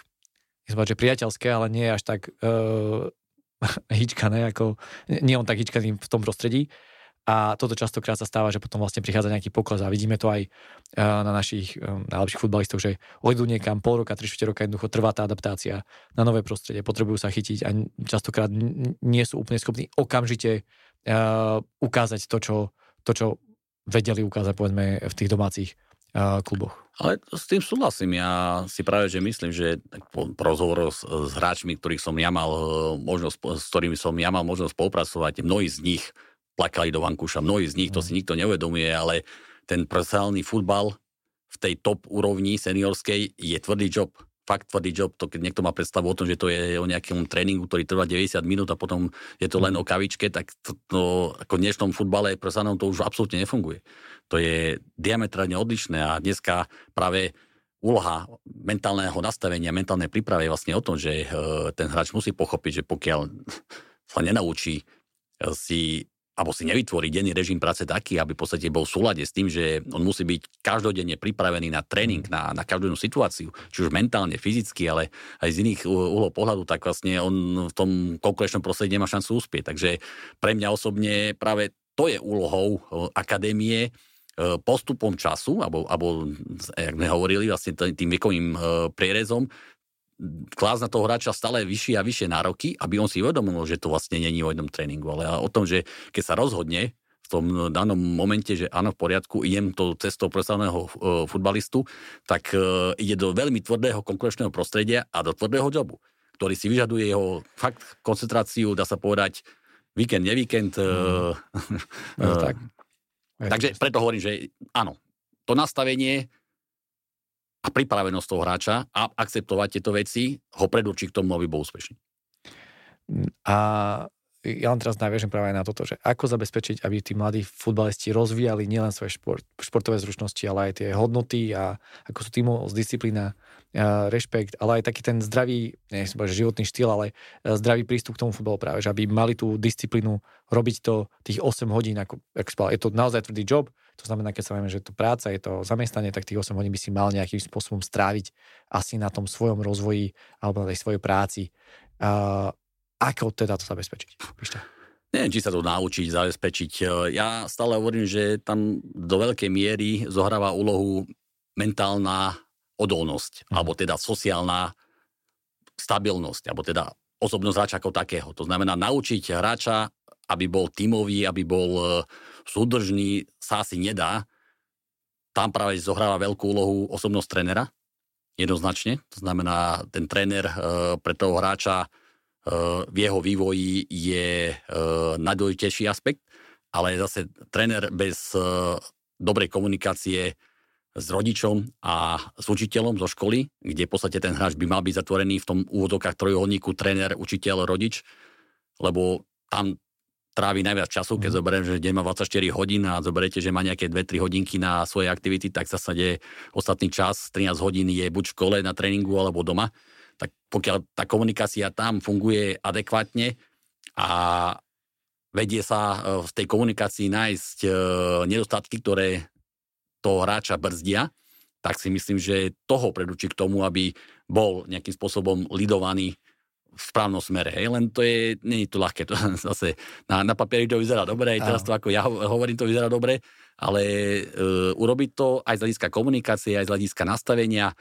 nechcem že priateľské, ale nie je až tak *laughs* hyčkané, ako, nie on tak hyčkaný v tom prostredí. A toto častokrát sa stáva, že potom vlastne prichádza nejaký pokles a vidíme to aj na našich najlepších futbalistov, že odjdú niekam pol roka, tri roka jednoducho trvá tá adaptácia na nové prostredie, potrebujú sa chytiť a častokrát nie sú úplne schopní okamžite ukázať to, čo, to, čo vedeli ukázať povedzme v tých domácich kluboch. Ale s tým súhlasím. Ja si práve, že myslím, že po, rozhovoru s, s hráčmi, ktorých som ja mal e, možnosť, s ktorými som ja mal možnosť spolupracovať, mnohí z nich plakali do vankúša, mnohí z nich, to si mm. nikto neuvedomuje, ale ten profesionálny futbal v tej top úrovni seniorskej je tvrdý job fakt tvrdý job, to keď niekto má predstavu o tom, že to je o nejakom tréningu, ktorý trvá 90 minút a potom je to len o kavičke, tak to, to ako v dnešnom futbale pre to už absolútne nefunguje. To je diametrálne odlišné a dneska práve úloha mentálneho nastavenia, mentálnej prípravy je vlastne o tom, že e, ten hráč musí pochopiť, že pokiaľ *laughs* sa nenaučí si alebo si nevytvorí denný režim práce taký, aby v podstate bol v súlade s tým, že on musí byť každodenne pripravený na tréning, na, na každú situáciu, či už mentálne, fyzicky, ale aj z iných uhlov pohľadu, tak vlastne on v tom konkurenčnom prostredí nemá šancu uspieť. Takže pre mňa osobne práve to je úlohou akadémie, e, postupom času, alebo, alebo jak sme hovorili, vlastne tým vekovým e, prierezom, klásť na toho hráča stále vyššie a vyššie nároky, aby on si uvedomil, že to vlastne není o jednom tréningu, ale o tom, že keď sa rozhodne v tom danom momente, že áno, v poriadku, idem to cestou profesionálneho uh, futbalistu, tak ide do veľmi tvrdého konkurenčného prostredia a do tvrdého jobu, ktorý si vyžaduje jeho fakt koncentráciu, dá sa povedať, víkend, nevíkend. Mm. *laughs* no, tak. Takže preto hovorím, že áno, to nastavenie a pripravenosť toho hráča a akceptovať tieto veci ho predurčí k tomu, aby bol úspešný. A ja len teraz naviažem práve na toto, že ako zabezpečiť, aby tí mladí futbalisti rozvíjali nielen svoje šport, športové zručnosti, ale aj tie hodnoty a ako sú z disciplína, rešpekt, ale aj taký ten zdravý, nechcem povedať, životný štýl, ale e, zdravý prístup k tomu futbalu práve, že aby mali tú disciplínu robiť to tých 8 hodín, ako, ako je to naozaj tvrdý job, to znamená, keď sa vieme, že to práca, je to zamestnanie, tak tých 8 hodín by si mal nejakým spôsobom stráviť asi na tom svojom rozvoji alebo na tej svojej práci. A, ako teda to zabezpečiť? Píšte. Neviem, či sa to naučiť, zabezpečiť. Ja stále hovorím, že tam do veľkej miery zohráva úlohu mentálna odolnosť, mm. alebo teda sociálna stabilnosť, alebo teda osobnosť hráča ako takého. To znamená naučiť hráča, aby bol tímový, aby bol e, súdržný, sa asi nedá. Tam práve zohráva veľkú úlohu osobnosť trénera, jednoznačne. To znamená, ten tréner e, pre toho hráča v jeho vývoji je e, najdôležitejší aspekt, ale zase tréner bez e, dobrej komunikácie s rodičom a s učiteľom zo školy, kde v podstate ten hráč by mal byť zatvorený v tom úvodokách trojuholníku tréner, učiteľ, rodič, lebo tam trávi najviac času, keď mm. zoberiem, že deň má 24 hodín a zoberiete, že má nejaké 2-3 hodinky na svoje aktivity, tak sa zásade ostatný čas, 13 hodín je buď v škole, na tréningu alebo doma tak pokiaľ tá komunikácia tam funguje adekvátne a vedie sa e, v tej komunikácii nájsť e, nedostatky, ktoré toho hráča brzdia, tak si myslím, že toho predúči k tomu, aby bol nejakým spôsobom lidovaný v správnom smere. Hej. Len to je, nie je to ľahké. To *laughs* zase na, na papieri to vyzerá dobre, aj teraz to ako ja hovorím, to vyzerá dobre, ale e, urobiť to aj z hľadiska komunikácie, aj z hľadiska nastavenia,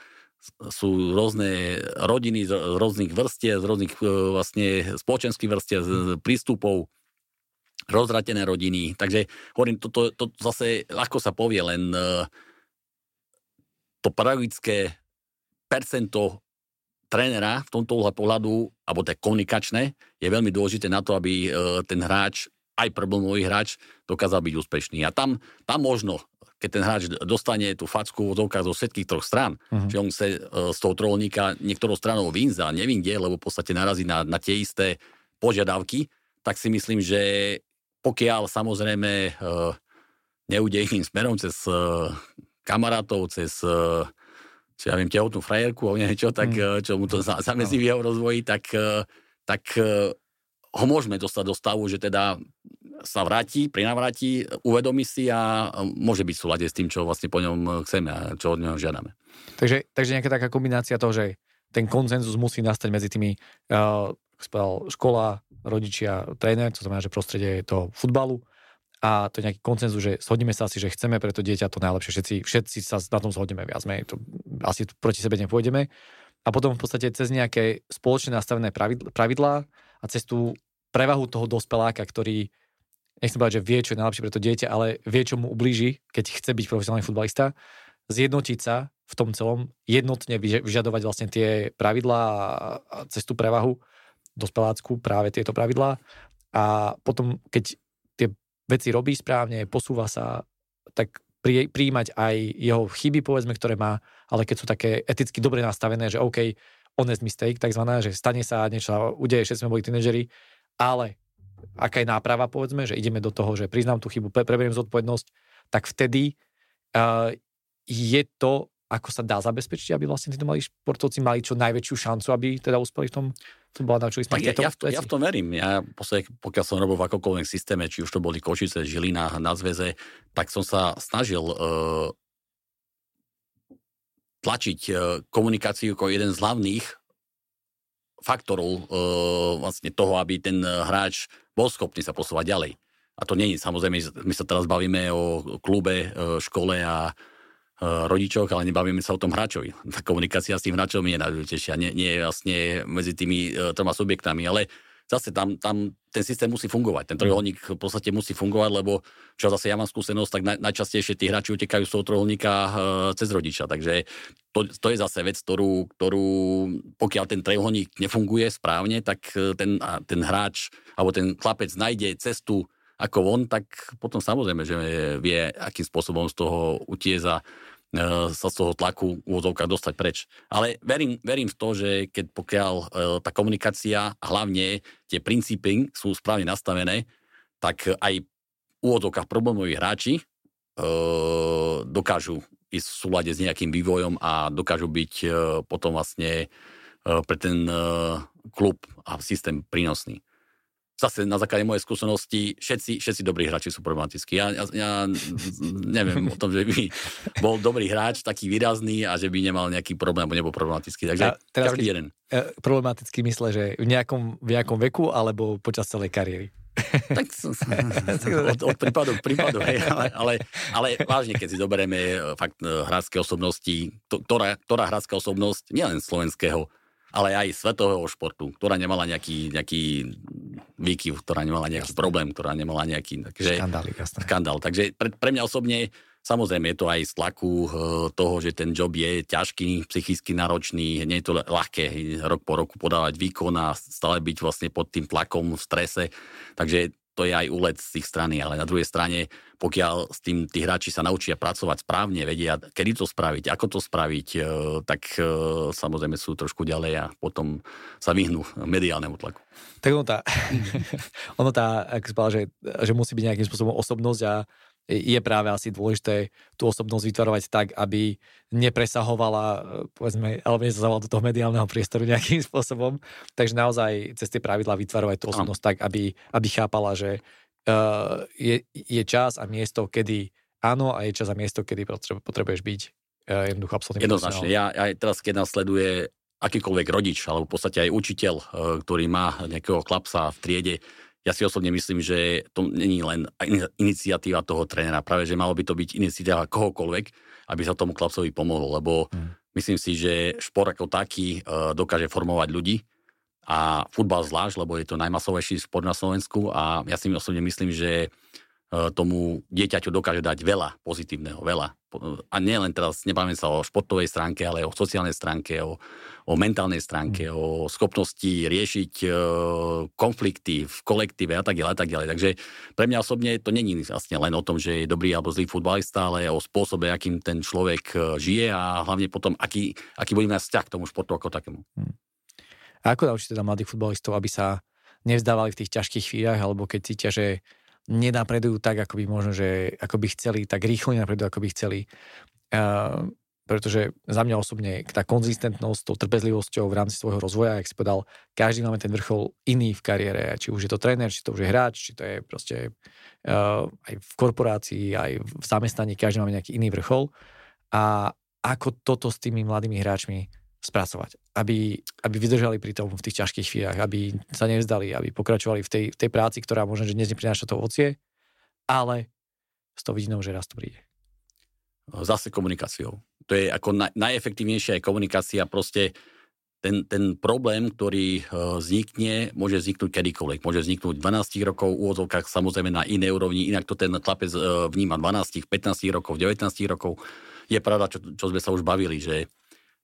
sú rôzne rodiny z rôznych vrstiev, z rôznych e, vlastne spoločenských vrstiev, z prístupov, rozratené rodiny. Takže hovorím, to, to, to zase ľahko sa povie, len uh, to pedagogické percento trénera v tomto pohľadu, alebo to komunikačné, je veľmi dôležité na to, aby uh, ten hráč, aj problémový hráč, dokázal byť úspešný. A tam, tam možno keď ten hráč dostane tú facku v zo všetkých troch strán, uh-huh. že on sa e, z toho trolníka niektorou stranou vynza, nevinde, lebo v podstate narazí na, na tie isté požiadavky, tak si myslím, že pokiaľ samozrejme uh, neúde iným smerom cez uh, kamarátov, cez uh, čo ja viem, tehotnú frajerku alebo niečo, tak, uh, čo mu to zamezí v jeho rozvoji, tak, tak ho môžeme dostať do stavu, že teda sa vráti, prinavráti, uvedomí si a môže byť v súlade s tým, čo vlastne po ňom chceme a čo od neho žiadame. Takže, takže nejaká taká kombinácia toho, že ten konsenzus musí nastať medzi tými, uh, škola, rodičia, tréner, to znamená, že prostredie je to futbalu a to je nejaký koncenzus, že shodneme sa asi, že chceme pre to dieťa to najlepšie. Všetci, všetci sa na tom zhodneme viac menej. To, asi proti sebe nepôjdeme. A potom v podstate cez nejaké spoločne nastavené pravidlá a cez tú prevahu toho dospeláka, ktorý nechcem povedať, že vie, čo je najlepšie pre to dieťa, ale vie, čo mu ublíži, keď chce byť profesionálny futbalista, zjednotiť sa v tom celom, jednotne vyžadovať vlastne tie pravidlá a cez tú prevahu dospelácku práve tieto pravidlá. A potom, keď tie veci robí správne, posúva sa, tak pri, príjmať aj jeho chyby, povedzme, ktoré má, ale keď sú také eticky dobre nastavené, že OK, honest mistake, takzvaná, že stane sa niečo, udeje, že sme boli tínežeri, ale aká je náprava, povedzme, že ideme do toho, že priznám tú chybu, preberiem zodpovednosť, tak vtedy uh, je to, ako sa dá zabezpečiť, aby vlastne títo mali športovci mali čo najväčšiu šancu, aby teda uspeli v tom bola naučili sme ja, ja, v to, ja v tom verím. Ja posled, pokiaľ som robil v akokoľvek systéme, či už to boli Košice, Žilina, na zväze, tak som sa snažil uh, tlačiť uh, komunikáciu ako jeden z hlavných faktorov uh, vlastne toho, aby ten hráč bol schopný sa posúvať ďalej. A to nie je, samozrejme, my sa teraz bavíme o klube, škole a rodičoch, ale nebavíme sa o tom hráčovi. Tá *laughs* komunikácia s tým hráčom je najdôležitejšia, nie, nie je vlastne medzi tými uh, troma subjektami, ale zase tam, tam ten systém musí fungovať. Ten trojuholník v podstate musí fungovať, lebo čo zase ja mám skúsenosť, tak naj, najčastejšie tí hráči utekajú z toho trojuholníka uh, cez rodiča. Takže to, to je zase vec, ktorú, ktorú pokiaľ ten trojuholník nefunguje správne, tak ten, ten hráč alebo ten chlapec nájde cestu ako on, tak potom samozrejme, že vie, akým spôsobom z toho utieza e, sa z toho tlaku v úvodzovkách dostať preč. Ale verím, verím v to, že keď pokiaľ e, tá komunikácia a hlavne tie princípy sú správne nastavené, tak aj v úvodzovkách problémoví hráči e, dokážu ísť v súlade s nejakým vývojom a dokážu byť potom vlastne pre ten klub a systém prínosný zase na základe mojej skúsenosti, všetci, všetci dobrí hráči sú problematickí. Ja, ja, ja neviem o tom, že by bol dobrý hráč, taký výrazný a že by nemal nejaký problém, alebo nebol problematický. Takže a teraz každý jeden. E, problematický mysle, že v nejakom, v nejakom veku alebo počas celej kariéry. tak od, od prípadu k prípadu, hej, ale, ale, ale vážne, keď si zoberieme e, fakt e, hráčské osobnosti, to, ktorá, ktorá hráčska osobnosť, nielen slovenského, ale aj svetového športu, ktorá nemala nejaký, nejaký výkyv, ktorá nemala nejaký jasne. problém, ktorá nemala nejaký... Takže, škandál, jasné. Škandál. Takže pre, pre mňa osobne Samozrejme je to aj z tlaku eh, toho, že ten job je ťažký, psychicky náročný, nie je to ľahké rok po roku podávať výkon a stále byť vlastne pod tým tlakom v strese. Takže to je aj úlet z ich strany, ale na druhej strane, pokiaľ s tým tí hráči sa naučia pracovať správne, vedia, kedy to spraviť, ako to spraviť, e, tak e, samozrejme sú trošku ďalej a potom sa vyhnú mediálnemu tlaku. Tak ono tá, *laughs* ono tá ako spala, že, že musí byť nejakým spôsobom osobnosť a je práve asi dôležité tú osobnosť vytvarovať tak, aby nepresahovala, e, povedzme, alebo nezazavala do toho mediálneho priestoru *laughs* nejakým spôsobom. Takže naozaj cez tie pravidlá vytvarovať tú osobnosť tak, aby, aby chápala, že uh, je, je čas a miesto, kedy áno a je čas a miesto, kedy potrebuješ byť uh, jednoducho absolútne. Jednoznačne. Ja, ja teraz, keď nás sleduje akýkoľvek rodič, alebo v podstate aj učiteľ, ktorý má nejakého chlapca v triede, ja si osobne myslím, že to není len iniciatíva toho trénera, práve že malo by to byť iniciatíva kohokoľvek, aby sa tomu chlapcovi pomohlo, lebo hmm. myslím si, že šport ako taký uh, dokáže formovať ľudí a futbal zvlášť, lebo je to najmasovejší šport na Slovensku a ja si osobne myslím, že tomu dieťaťu dokáže dať veľa pozitívneho, veľa. A nie len teraz, nebavíme sa o športovej stránke, ale o sociálnej stránke, o, o mentálnej stránke, mm. o schopnosti riešiť e, konflikty v kolektíve a tak ďalej, a tak ďalej. Takže pre mňa osobne to není vlastne len o tom, že je dobrý alebo zlý futbalista, ale o spôsobe, akým ten človek e, žije a hlavne potom, aký, aký bude mať vzťah k tomu športu ako takému. Mm. A ako naučiť teda mladých futbalistov, aby sa nevzdávali v tých ťažkých chvíľach, alebo keď cítia, že nenapredujú tak, ako by možno, že ako by chceli, tak rýchlo nenapredujú, ako by chceli. Uh, pretože za mňa osobne tá konzistentnosť, tou trpezlivosťou v rámci svojho rozvoja, jak si povedal, každý máme ten vrchol iný v kariére, či už je to tréner, či to už je hráč, či to je proste uh, aj v korporácii, aj v zamestnaní, každý máme nejaký iný vrchol. A ako toto s tými mladými hráčmi spracovať, aby, aby vydržali pri tom v tých ťažkých chvíľach, aby sa nevzdali, aby pokračovali v tej, v tej práci, ktorá možno, že dnes neprináša to ovocie, ale s tou vidinou, že raz to príde. Zase komunikáciou. To je ako naj, najefektívnejšia komunikácia, proste ten, ten problém, ktorý uh, vznikne, môže vzniknúť kedykoľvek. Môže vzniknúť 12 rokov, v úvodzovkách samozrejme na inej úrovni, inak to ten chlapec uh, vníma 12, 15 rokov, 19 rokov. Je pravda, čo, čo sme sa už bavili, že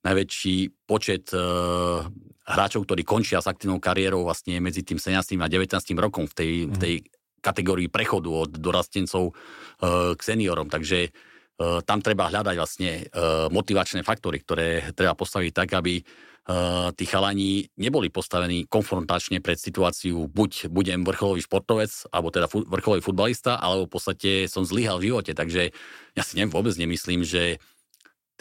najväčší počet uh, hráčov, ktorí končia s aktívnou kariérou vlastne medzi tým 17. a 19. rokom v tej, mm. v tej kategórii prechodu od dorastencov uh, k seniorom. Takže uh, tam treba hľadať vlastne uh, motivačné faktory, ktoré treba postaviť tak, aby uh, tí chalani neboli postavení konfrontačne pred situáciu buď budem vrcholový športovec, alebo teda fu- vrcholový futbalista, alebo v podstate som zlyhal v živote. Takže ja si nem, vôbec nemyslím, že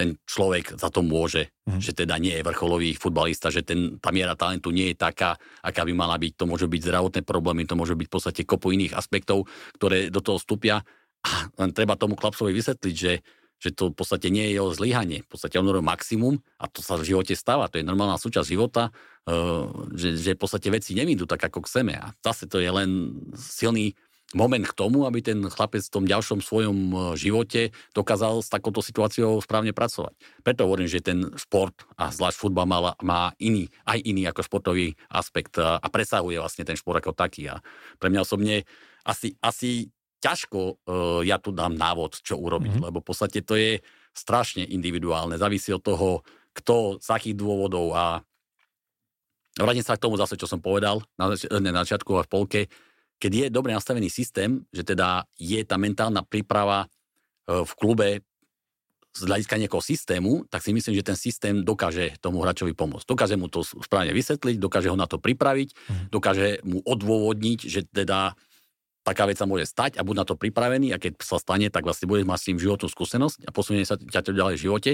ten človek za to môže, mm. že teda nie je vrcholový futbalista, že ten, tá miera talentu nie je taká, aká by mala byť. To môže byť zdravotné problémy, to môže byť v podstate kopu iných aspektov, ktoré do toho vstúpia. A len treba tomu chlapcovi vysvetliť, že, že to v podstate nie je jeho zlyhanie. V podstate on robil maximum a to sa v živote stáva. To je normálna súčasť života, uh, že, že v podstate veci nevídu tak, ako chceme. A zase to je len silný moment k tomu, aby ten chlapec v tom ďalšom svojom e, živote dokázal s takouto situáciou správne pracovať. Preto hovorím, že ten šport a zvlášť futbal má, má iný, aj iný ako športový aspekt a, presahuje vlastne ten šport ako taký. A pre mňa osobne asi, asi ťažko uh, ja tu dám návod, čo urobiť, mm-hmm. lebo v podstate to je strašne individuálne. Závisí od toho, kto, z akých dôvodov a vrátim sa k tomu zase, čo som povedal na, na začiatku a v polke, keď je dobre nastavený systém, že teda je tá mentálna príprava e, v klube z hľadiska nejakého systému, tak si myslím, že ten systém dokáže tomu hráčovi pomôcť. Dokáže mu to správne vysvetliť, dokáže ho na to pripraviť, mm. dokáže mu odôvodniť, že teda taká vec sa môže stať a buď na to pripravený a keď sa stane, tak vlastne budeš mať s tým životnú skúsenosť a posunie sa ťa to ďalej v živote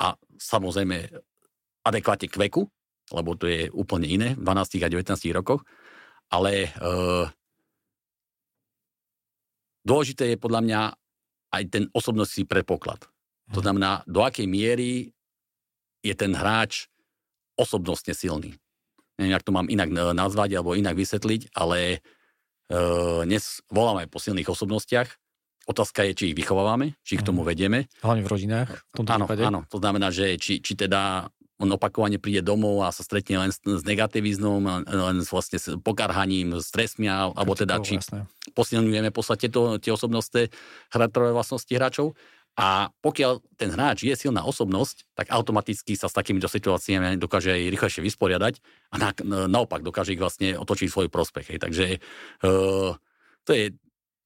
a samozrejme adekvátne k veku, lebo to je úplne iné v 12 a 19 rokoch, ale uh, Dôležité je podľa mňa aj ten osobnostný predpoklad. To mhm. znamená, do akej miery je ten hráč osobnostne silný. Neviem, ak to mám inak e, nazvať alebo inak vysvetliť, ale uh, dnes voláme po silných osobnostiach. Otázka je, či ich vychovávame, či ich k tomu mhm. vedieme. Hlavne v rodinách. V áno, áno, to znamená, že či, či teda on opakovane príde domov a sa stretne len s, s negativizmom, len s vlastne s pokarhaním, stresmi, alebo teda či posilňujeme v podstate to, tie osobnostné charakterové vlastnosti hráčov. A pokiaľ ten hráč je silná osobnosť, tak automaticky sa s takýmito situáciami dokáže aj rýchlejšie vysporiadať a na, naopak dokáže ich vlastne otočiť svoj prospech. Hej. Takže uh, to je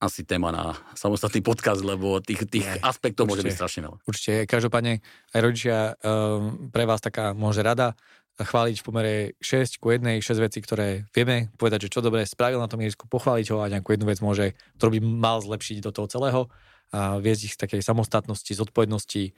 asi téma na samostatný podcast, lebo tých, tých Nie, aspektov určite, môže byť strašne veľa. Určite. Každopádne aj rodičia um, pre vás taká môže rada chváliť v pomere 6 ku 1, 6 vecí, ktoré vieme povedať, že čo dobre spravil na tom ihrisku, pochváliť ho a nejakú jednu vec môže, ktorú by mal zlepšiť do toho celého a viesť ich z takej samostatnosti, zodpovednosti,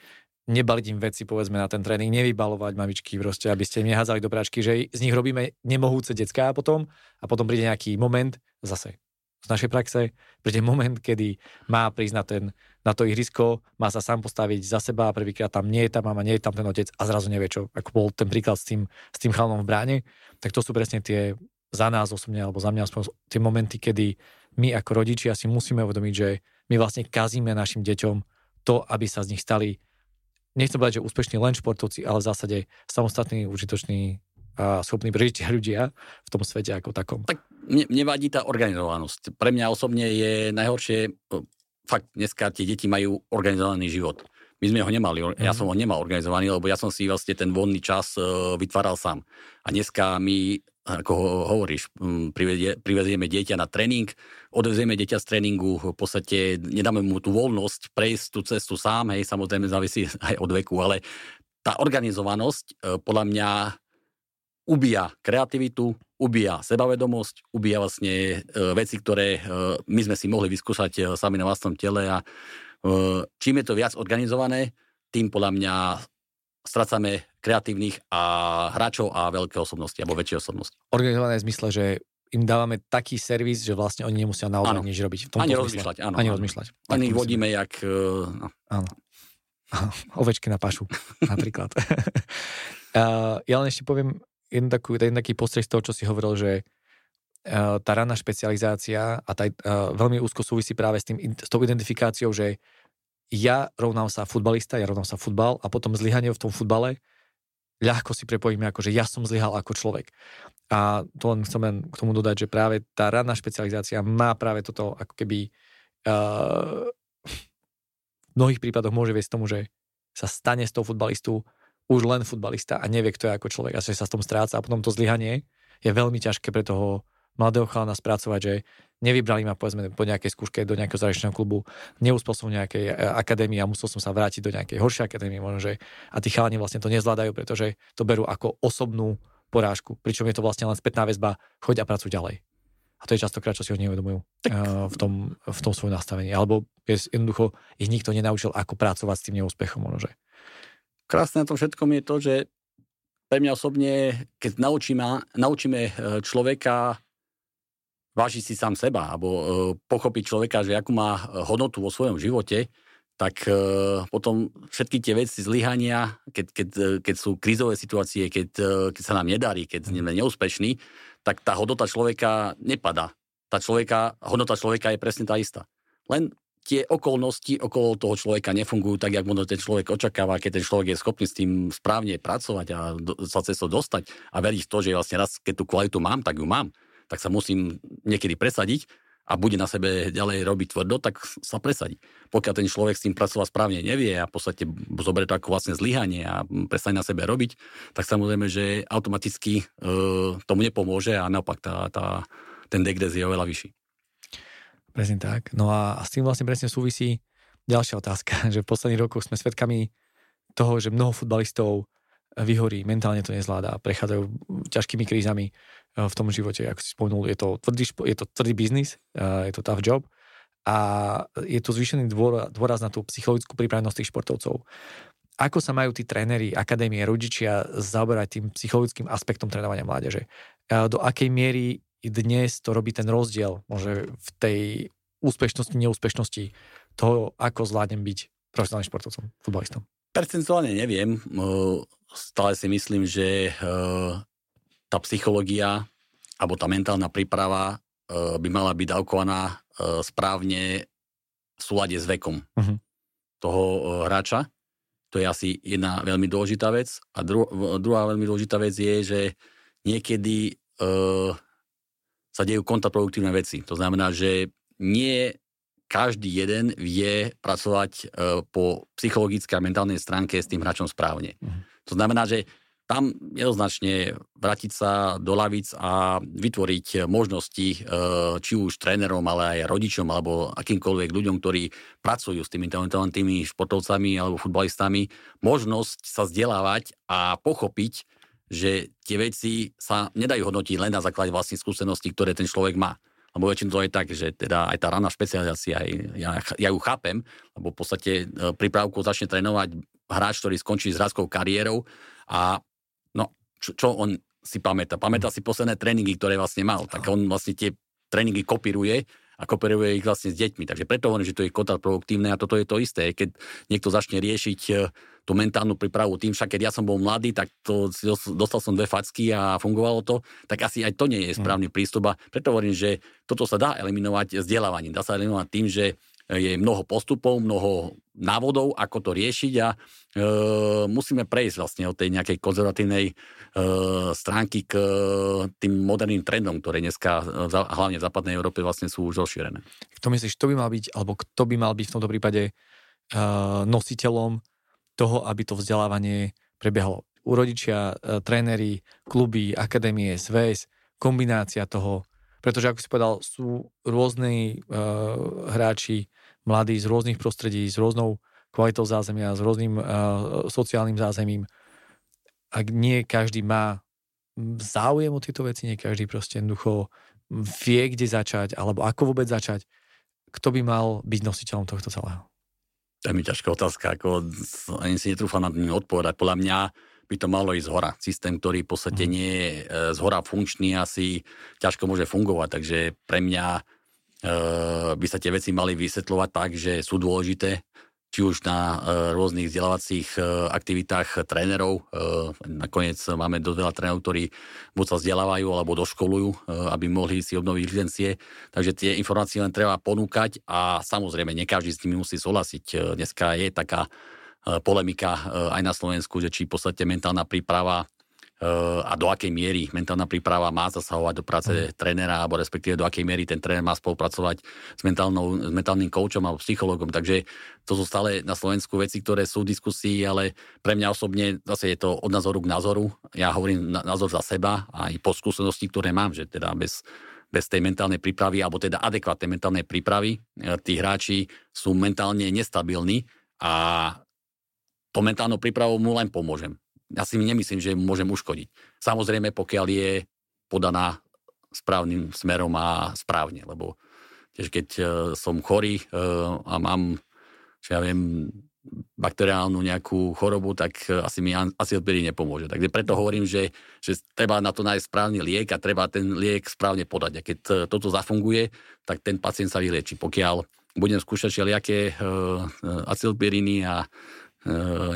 nebaliť im veci, povedzme, na ten tréning, nevybalovať mamičky, proste, aby ste im nehádzali do práčky, že z nich robíme nemohúce decká potom a potom príde nejaký moment, zase z našej praxe, príde moment, kedy má prísť na, ten, na to ihrisko, má sa sám postaviť za seba, prvýkrát tam nie je tá mama, nie je tam ten otec a zrazu nevie čo, ako bol ten príklad s tým, s tým chalnom v bráne, tak to sú presne tie za nás osobne, alebo za mňa aspoň tie momenty, kedy my ako rodičia si musíme uvedomiť, že my vlastne kazíme našim deťom to, aby sa z nich stali nechcem povedať, že úspešní len športovci, ale v zásade samostatní, užitoční schopní prežiť ľudia v tom svete ako takom. Tak mne, mne vadí tá organizovanosť. Pre mňa osobne je najhoršie, fakt dneska tie deti majú organizovaný život. My sme ho nemali, ja mhm. som ho nemal organizovaný, lebo ja som si vlastne ten voľný čas uh, vytváral sám. A dneska my, ako ho, hovoríš, privedie, privezieme dieťa na tréning, odvezieme dieťa z tréningu, v podstate nedáme mu tú voľnosť prejsť tú cestu sám, hej, samozrejme závisí *laughs* aj od veku, ale tá organizovanosť uh, podľa mňa ubíja kreativitu, ubíja sebavedomosť, ubíja vlastne e, veci, ktoré e, my sme si mohli vyskúšať e, sami na vlastnom tele a e, čím je to viac organizované, tým podľa mňa strácame kreatívnych a hráčov a veľké osobnosti, alebo väčšie osobnosti. Organizované v zmysle, že im dávame taký servis, že vlastne oni nemusia naozaj nič robiť. V ani rozmýšľať, áno. Ani rozmýšľať. Ani ich vodíme jak... No. Áno. *laughs* Ovečky na pašu, *laughs* napríklad. uh, *laughs* ja len ešte poviem jeden, takú, jeden taký postreh z toho, čo si hovoril, že uh, tá ranná špecializácia a tá, uh, veľmi úzko súvisí práve s, tým, s tou identifikáciou, že ja rovnám sa futbalista, ja rovnám sa futbal a potom zlyhanie v tom futbale ľahko si prepojíme ako, že ja som zlyhal ako človek. A to len chcem len k tomu dodať, že práve tá ranná špecializácia má práve toto ako keby uh, v mnohých prípadoch môže viesť tomu, že sa stane z toho futbalistu už len futbalista a nevie, kto je ako človek a že sa s tom stráca a potom to zlyhanie je veľmi ťažké pre toho mladého chalana spracovať, že nevybrali ma povedzme po nejakej skúške do nejakého zahraničného klubu, neúspel som v nejakej e, akadémii a musel som sa vrátiť do nejakej horšej akadémie, možno, že a tí chalani vlastne to nezvládajú, pretože to berú ako osobnú porážku, pričom je to vlastne len spätná väzba, choď a pracuj ďalej. A to je častokrát, čo si oni nevedomujú uh, v, tom, v tom svojom nastavení. Alebo je, jednoducho ich nikto nenaučil, ako pracovať s tým neúspechom. Možno, že. Krásne na tom všetkom je to, že pre mňa osobne, keď naučíme, naučíme eh, človeka vážiť si sám seba, alebo uh, pochopiť človeka, že akú má hodnotu vo svojom živote, tak potom všetky tie veci zlyhania, keď, keď, keď sú krízové situácie, keď, keď sa nám nedarí, keď sme neúspešní, tak tá hodnota človeka nepadá. Tá človeka, hodnota človeka je presne tá istá. Len tie okolnosti okolo toho človeka nefungujú tak, jak možno ten človek očakáva, keď ten človek je schopný s tým správne pracovať a sa cez to dostať a veriť v to, že vlastne raz, keď tú kvalitu mám, tak ju mám tak sa musím niekedy presadiť a bude na sebe ďalej robiť tvrdo, tak sa presadí. Pokiaľ ten človek s tým pracovať správne nevie a v podstate zoberie to ako vlastne zlyhanie a prestane na sebe robiť, tak samozrejme, že automaticky e, tomu nepomôže a naopak tá, tá, ten degres je oveľa vyšší. Presne tak. No a, s tým vlastne presne súvisí ďalšia otázka, *laughs* že v posledných rokoch sme svedkami toho, že mnoho futbalistov vyhorí, mentálne to nezvláda, prechádzajú ťažkými krízami eh, v tom živote, ako si spomenul, je to tvrdý, je to tvrdý biznis, eh, je to tough job a je to zvýšený dôraz na tú psychologickú pripravenosť tých športovcov. Ako sa majú tí tréneri, akadémie, rodičia zaoberať tým psychologickým aspektom trénovania mládeže? Do akej miery dnes to robí ten rozdiel môže v tej úspešnosti, neúspešnosti toho, ako zvládnem byť profesionálnym športovcom, futbalistom? Percentuálne neviem. Stále si myslím, že tá psychológia alebo tá mentálna príprava by mala byť dávkovaná správne v súlade s vekom uh-huh. toho hráča. To je asi jedna veľmi dôležitá vec. A dru- druhá veľmi dôležitá vec je, že niekedy uh, sa dejú kontraproduktívne veci. To znamená, že nie každý jeden vie pracovať uh, po psychologickej a mentálnej stránke s tým hráčom správne. Uh-huh. To znamená, že tam jednoznačne vrátiť sa do lavic a vytvoriť možnosti či už trénerom, ale aj rodičom alebo akýmkoľvek ľuďom, ktorí pracujú s tými talentovanými športovcami alebo futbalistami, možnosť sa vzdelávať a pochopiť, že tie veci sa nedajú hodnotiť len na základe vlastných skúseností, ktoré ten človek má. Lebo väčšinou to je tak, že teda aj tá raná špecializácia, ja, ja ju chápem, lebo v podstate prípravku začne trénovať hráč, ktorý skončí s hráčskou kariérou a čo, čo on si pamätá. Pamätá si posledné tréningy, ktoré vlastne mal. Tak on vlastne tie tréningy kopíruje a kopíruje ich vlastne s deťmi. Takže preto hovorím, že to je kontraproduktívne a toto je to isté. Keď niekto začne riešiť e, tú mentálnu prípravu tým, však keď ja som bol mladý, tak to, dostal som dve facky a fungovalo to, tak asi aj to nie je správny prístup. A preto hovorím, že toto sa dá eliminovať vzdelávaním. Dá sa eliminovať tým, že je mnoho postupov, mnoho návodov, ako to riešiť a e, musíme prejsť vlastne od tej nejakej konzervatívnej e, stránky k e, tým moderným trendom, ktoré dneska e, hlavne v západnej Európe vlastne sú už rozšírené. Kto myslíš, kto by mal byť, alebo kto by mal byť v tomto prípade e, nositeľom toho, aby to vzdelávanie prebiehalo? U rodičia, e, tréneri, kluby, akadémie, SVS, kombinácia toho, pretože ako si povedal, sú rôzni uh, hráči mladí z rôznych prostredí, s rôznou kvalitou zázemia, s rôznym uh, sociálnym zázemím. Ak nie každý má záujem o tieto veci, nie každý proste jednoducho vie, kde začať, alebo ako vôbec začať, kto by mal byť nositeľom tohto celého? To je mi ťažká otázka, ako ani si netrúfam na tým odpovedať. Podľa mňa by to malo ísť z hora. Systém, ktorý v podstate mhm. nie je e, z hora funkčný, asi ťažko môže fungovať. Takže pre mňa e, by sa tie veci mali vysvetľovať tak, že sú dôležité, či už na e, rôznych vzdelávacích aktivitách trénerov. Nakoniec máme dosť veľa trénerov, ktorí buď sa vzdelávajú, alebo doškolujú, aby mohli si obnoviť licencie. Takže tie informácie len treba ponúkať a samozrejme, každý s nimi musí súhlasiť. Dneska je taká polemika e, aj na Slovensku, že či v podstate mentálna príprava e, a do akej miery mentálna príprava má zasahovať do práce mm. trénera, alebo respektíve do akej miery ten tréner má spolupracovať s, mentálnou, s mentálnym koučom alebo psychologom. Takže to sú stále na Slovensku veci, ktoré sú v diskusii, ale pre mňa osobne zase je to od názoru k názoru. Ja hovorím názor za seba a aj po skúsenosti, ktoré mám, že teda bez bez tej mentálnej prípravy, alebo teda adekvátnej mentálnej prípravy, tí hráči sú mentálne nestabilní a to mentálnou prípravou mu len pomôžem. Ja si nemyslím, že mu môžem uškodiť. Samozrejme, pokiaľ je podaná správnym smerom a správne, lebo tiež keď uh, som chorý uh, a mám, čo ja viem, bakteriálnu nejakú chorobu, tak uh, asi mi acylpirín nepomôže. Takže preto hovorím, že, že treba na to nájsť správny liek a treba ten liek správne podať. A keď toto zafunguje, tak ten pacient sa vylieči. Pokiaľ budem skúšať všelijaké uh, acylpiriny a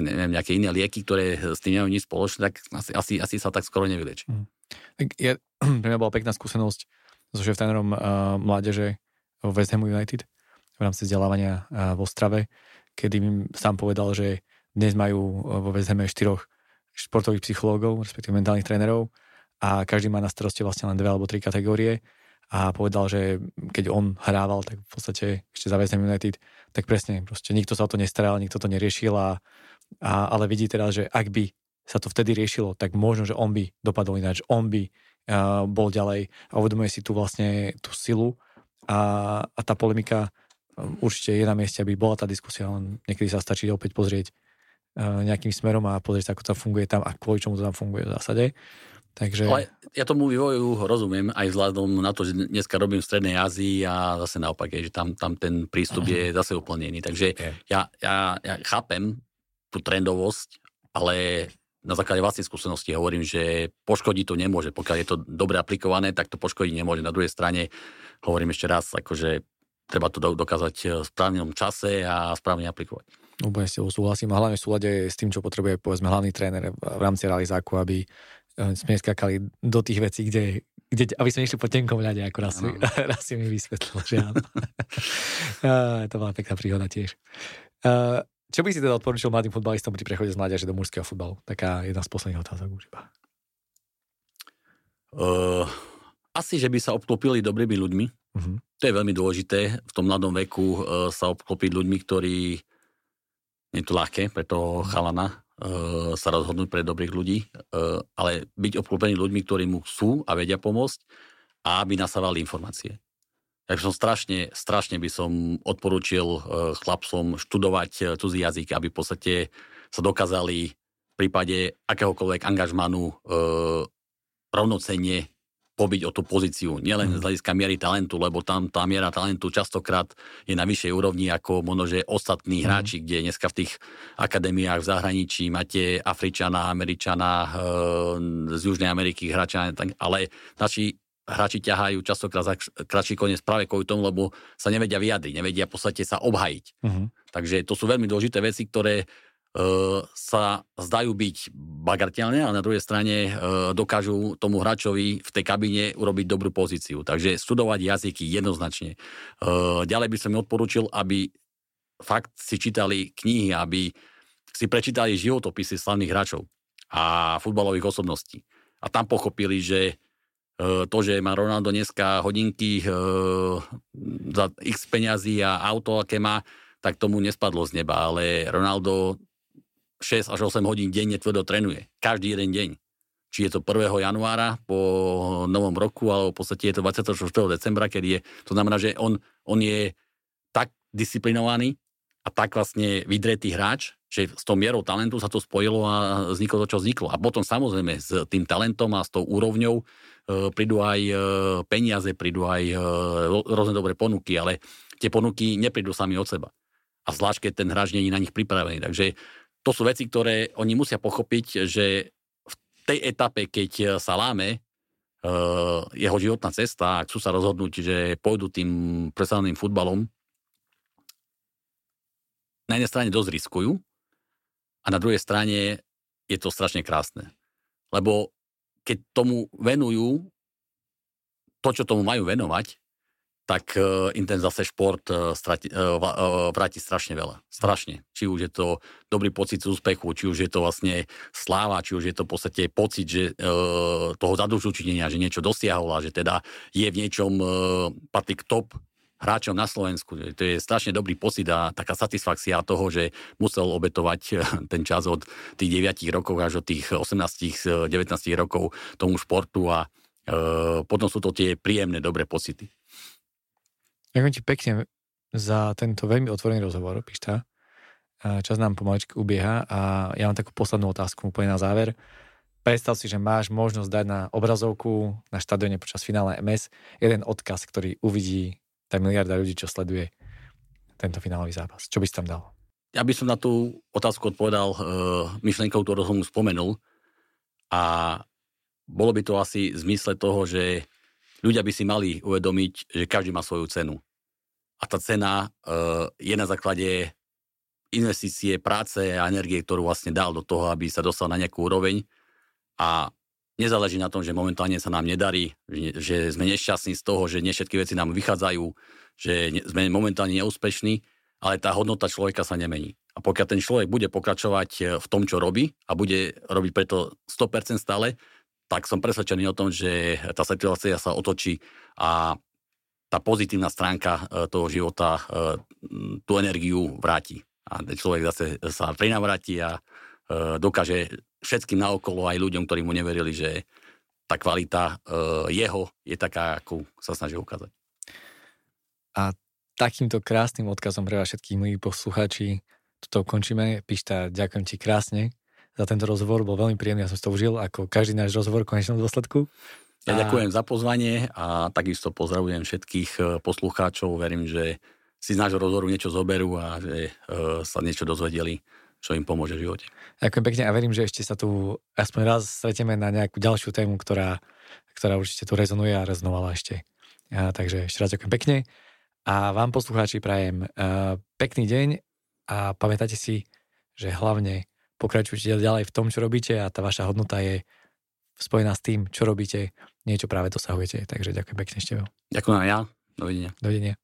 neviem, nejaké iné lieky, ktoré s tým nemajú nič spoločné, tak asi, asi, asi sa tak skoro nevylieči. Mm. Tak je, *clears throat* pre mňa bola pekná skúsenosť so šéf-trénerom uh, mládeže vo West Ham United v rámci vzdelávania uh, v Ostrave, kedy mi sám povedal, že dnes majú vo West Hame štyroch športových psychológov, respektíve mentálnych trénerov a každý má na starosti vlastne len dve alebo tri kategórie a povedal, že keď on hrával, tak v podstate ešte za West Ham United, tak presne, proste nikto sa o to nestaral, nikto to neriešil a, a, ale vidí teraz, že ak by sa to vtedy riešilo, tak možno, že on by dopadol ináč, on by uh, bol ďalej a uvedomuje si tu vlastne tú silu a, a tá polemika um, určite je na mieste, aby bola tá diskusia, len niekedy sa stačí opäť pozrieť uh, nejakým smerom a pozrieť ako to funguje tam a kvôli čomu to tam funguje v zásade. Takže... Ale ja tomu vývoju rozumiem aj vzhľadom na to, že dneska robím v Strednej Ázii a zase naopak je, že tam, tam ten prístup je zase úplne iný. Takže ja, ja, ja chápem tú trendovosť, ale na základe vlastnej skúsenosti hovorím, že poškodiť to nemôže. Pokiaľ je to dobre aplikované, tak to poškodiť nemôže. Na druhej strane hovorím ešte raz, akože treba to dokázať v správnom čase a správne aplikovať. Úplne s súhlasím a hlavne v súlade s tým, čo potrebuje povedzme hlavný tréner v rámci realizáku, aby sme skakali do tých vecí, kde, kde aby sme išli po tenkom ľade, ako raz, si, *laughs* raz si mi vysvetlil, že áno. *laughs* to bola pekná príhoda tiež. Čo by si teda odporučil mladým futbalistom pri prechode z mládeže do mužského futbalu? Taká jedna z posledných otázok už iba. Uh, asi, že by sa obklopili dobrými ľuďmi. Uh-huh. To je veľmi dôležité. V tom mladom veku uh, sa obklopiť ľuďmi, ktorí je to ľahké pre toho chalana, uh, sa rozhodnúť pre dobrých ľudí, uh, ale byť obklopený ľuďmi, ktorí mu chcú a vedia pomôcť a aby nasávali informácie. Takže som strašne, strašne by som odporúčil uh, chlapcom študovať cudzí jazyk, aby v podstate sa dokázali v prípade akéhokoľvek angažmanu rovnocenne pobiť o tú pozíciu. Nielen z mhm. hľadiska miery talentu, lebo tam tá miera talentu častokrát je na vyššej úrovni ako možno, že ostatní mm. hráči, kde dneska v tých akadémiách v zahraničí máte Afričana, Američana, e, z Južnej Ameriky hráča, ale naši hráči ťahajú častokrát za kratší koniec práve kvôli tomu, lebo sa nevedia vyjadriť, nevedia v podstate sa obhajiť. Mm-hmm. Takže to sú veľmi dôležité veci, ktoré sa zdajú byť bagratelné, ale na druhej strane e, dokážu tomu hráčovi v tej kabíne urobiť dobrú pozíciu. Takže studovať jazyky jednoznačne. E, ďalej by som mi odporúčil, aby fakt si čítali knihy, aby si prečítali životopisy slavných hráčov a futbalových osobností. A tam pochopili, že to, že má Ronaldo dneska hodinky za x peňazí a auto, aké má, tak tomu nespadlo z neba, ale Ronaldo 6 až 8 hodín denne tvrdo trénuje. Každý jeden deň. Či je to 1. januára po novom roku, alebo v podstate je to 24. decembra, keď je, to znamená, že on, on je tak disciplinovaný a tak vlastne vydretý hráč, že s tou mierou talentu sa to spojilo a vzniklo to, čo vzniklo. A potom samozrejme s tým talentom a s tou úrovňou e, prídu aj e, peniaze, prídu aj e, rôzne dobré ponuky, ale tie ponuky neprídu sami od seba A zvlášť, keď ten hráč je na nich pripravený. Takže to sú veci, ktoré oni musia pochopiť, že v tej etape, keď sa láme uh, jeho životná cesta, ak chcú sa rozhodnúť, že pôjdu tým predstavným futbalom, na jednej strane dosť riskujú a na druhej strane je to strašne krásne. Lebo keď tomu venujú to, čo tomu majú venovať, tak uh, im ten zase šport uh, strati, uh, vráti strašne veľa. Strašne. Či už je to dobrý pocit z úspechu, či už je to vlastne sláva, či už je to v podstate pocit, že toho zadužučinenia, že niečo dosiahol a že teda je v niečom patrí top hráčom na Slovensku. To je strašne dobrý pocit a taká satisfakcia toho, že musel obetovať ten čas od tých 9 rokov až od tých 18-19 rokov tomu športu a potom sú to tie príjemné, dobré pocity. Ďakujem ti pekne za tento veľmi otvorený rozhovor, Pišta. Čas nám pomaličky ubieha a ja mám takú poslednú otázku úplne na záver. Predstav si, že máš možnosť dať na obrazovku na štadióne počas finále MS jeden odkaz, ktorý uvidí tá miliarda ľudí, čo sleduje tento finálový zápas. Čo by si tam dal? Ja by som na tú otázku odpovedal uh, myšlienkou, ktorú som spomenul a bolo by to asi v zmysle toho, že ľudia by si mali uvedomiť, že každý má svoju cenu. A tá cena uh, je na základe investície, práce a energie, ktorú vlastne dal do toho, aby sa dostal na nejakú úroveň. A nezáleží na tom, že momentálne sa nám nedarí, že, sme nešťastní z toho, že nie všetky veci nám vychádzajú, že sme momentálne neúspešní, ale tá hodnota človeka sa nemení. A pokiaľ ten človek bude pokračovať e, v tom, čo robí a bude robiť preto 100% stále, tak som presvedčený o tom, že tá situácia sa otočí a tá pozitívna stránka e, toho života e, tú energiu vráti. A človek zase sa prinavráti a e, dokáže všetkým naokolo, aj ľuďom, ktorí mu neverili, že tá kvalita jeho je taká, akú sa snaží ukázať. A takýmto krásnym odkazom pre vás všetkých milí poslucháči toto končíme. Pišta, ďakujem ti krásne za tento rozhovor, bol veľmi príjemný, ja som si to užil, ako každý náš rozhovor v konečnom dôsledku. Ja a... ďakujem za pozvanie a takisto pozdravujem všetkých e, poslucháčov, verím, že si z nášho rozhovoru niečo zoberú a že uh, sa niečo dozvedeli, čo im pomôže v živote. Ďakujem pekne a verím, že ešte sa tu aspoň raz stretieme na nejakú ďalšiu tému, ktorá, ktorá určite tu rezonuje a rezonovala ešte. A, takže ešte raz ďakujem pekne a vám poslucháči prajem uh, pekný deň a pamätajte si, že hlavne pokračujte ďalej v tom, čo robíte a tá vaša hodnota je spojená s tým, čo robíte, niečo práve dosahujete. Takže ďakujem pekne ešte. Ďakujem aj ja. Dovidenia. Dovidenia.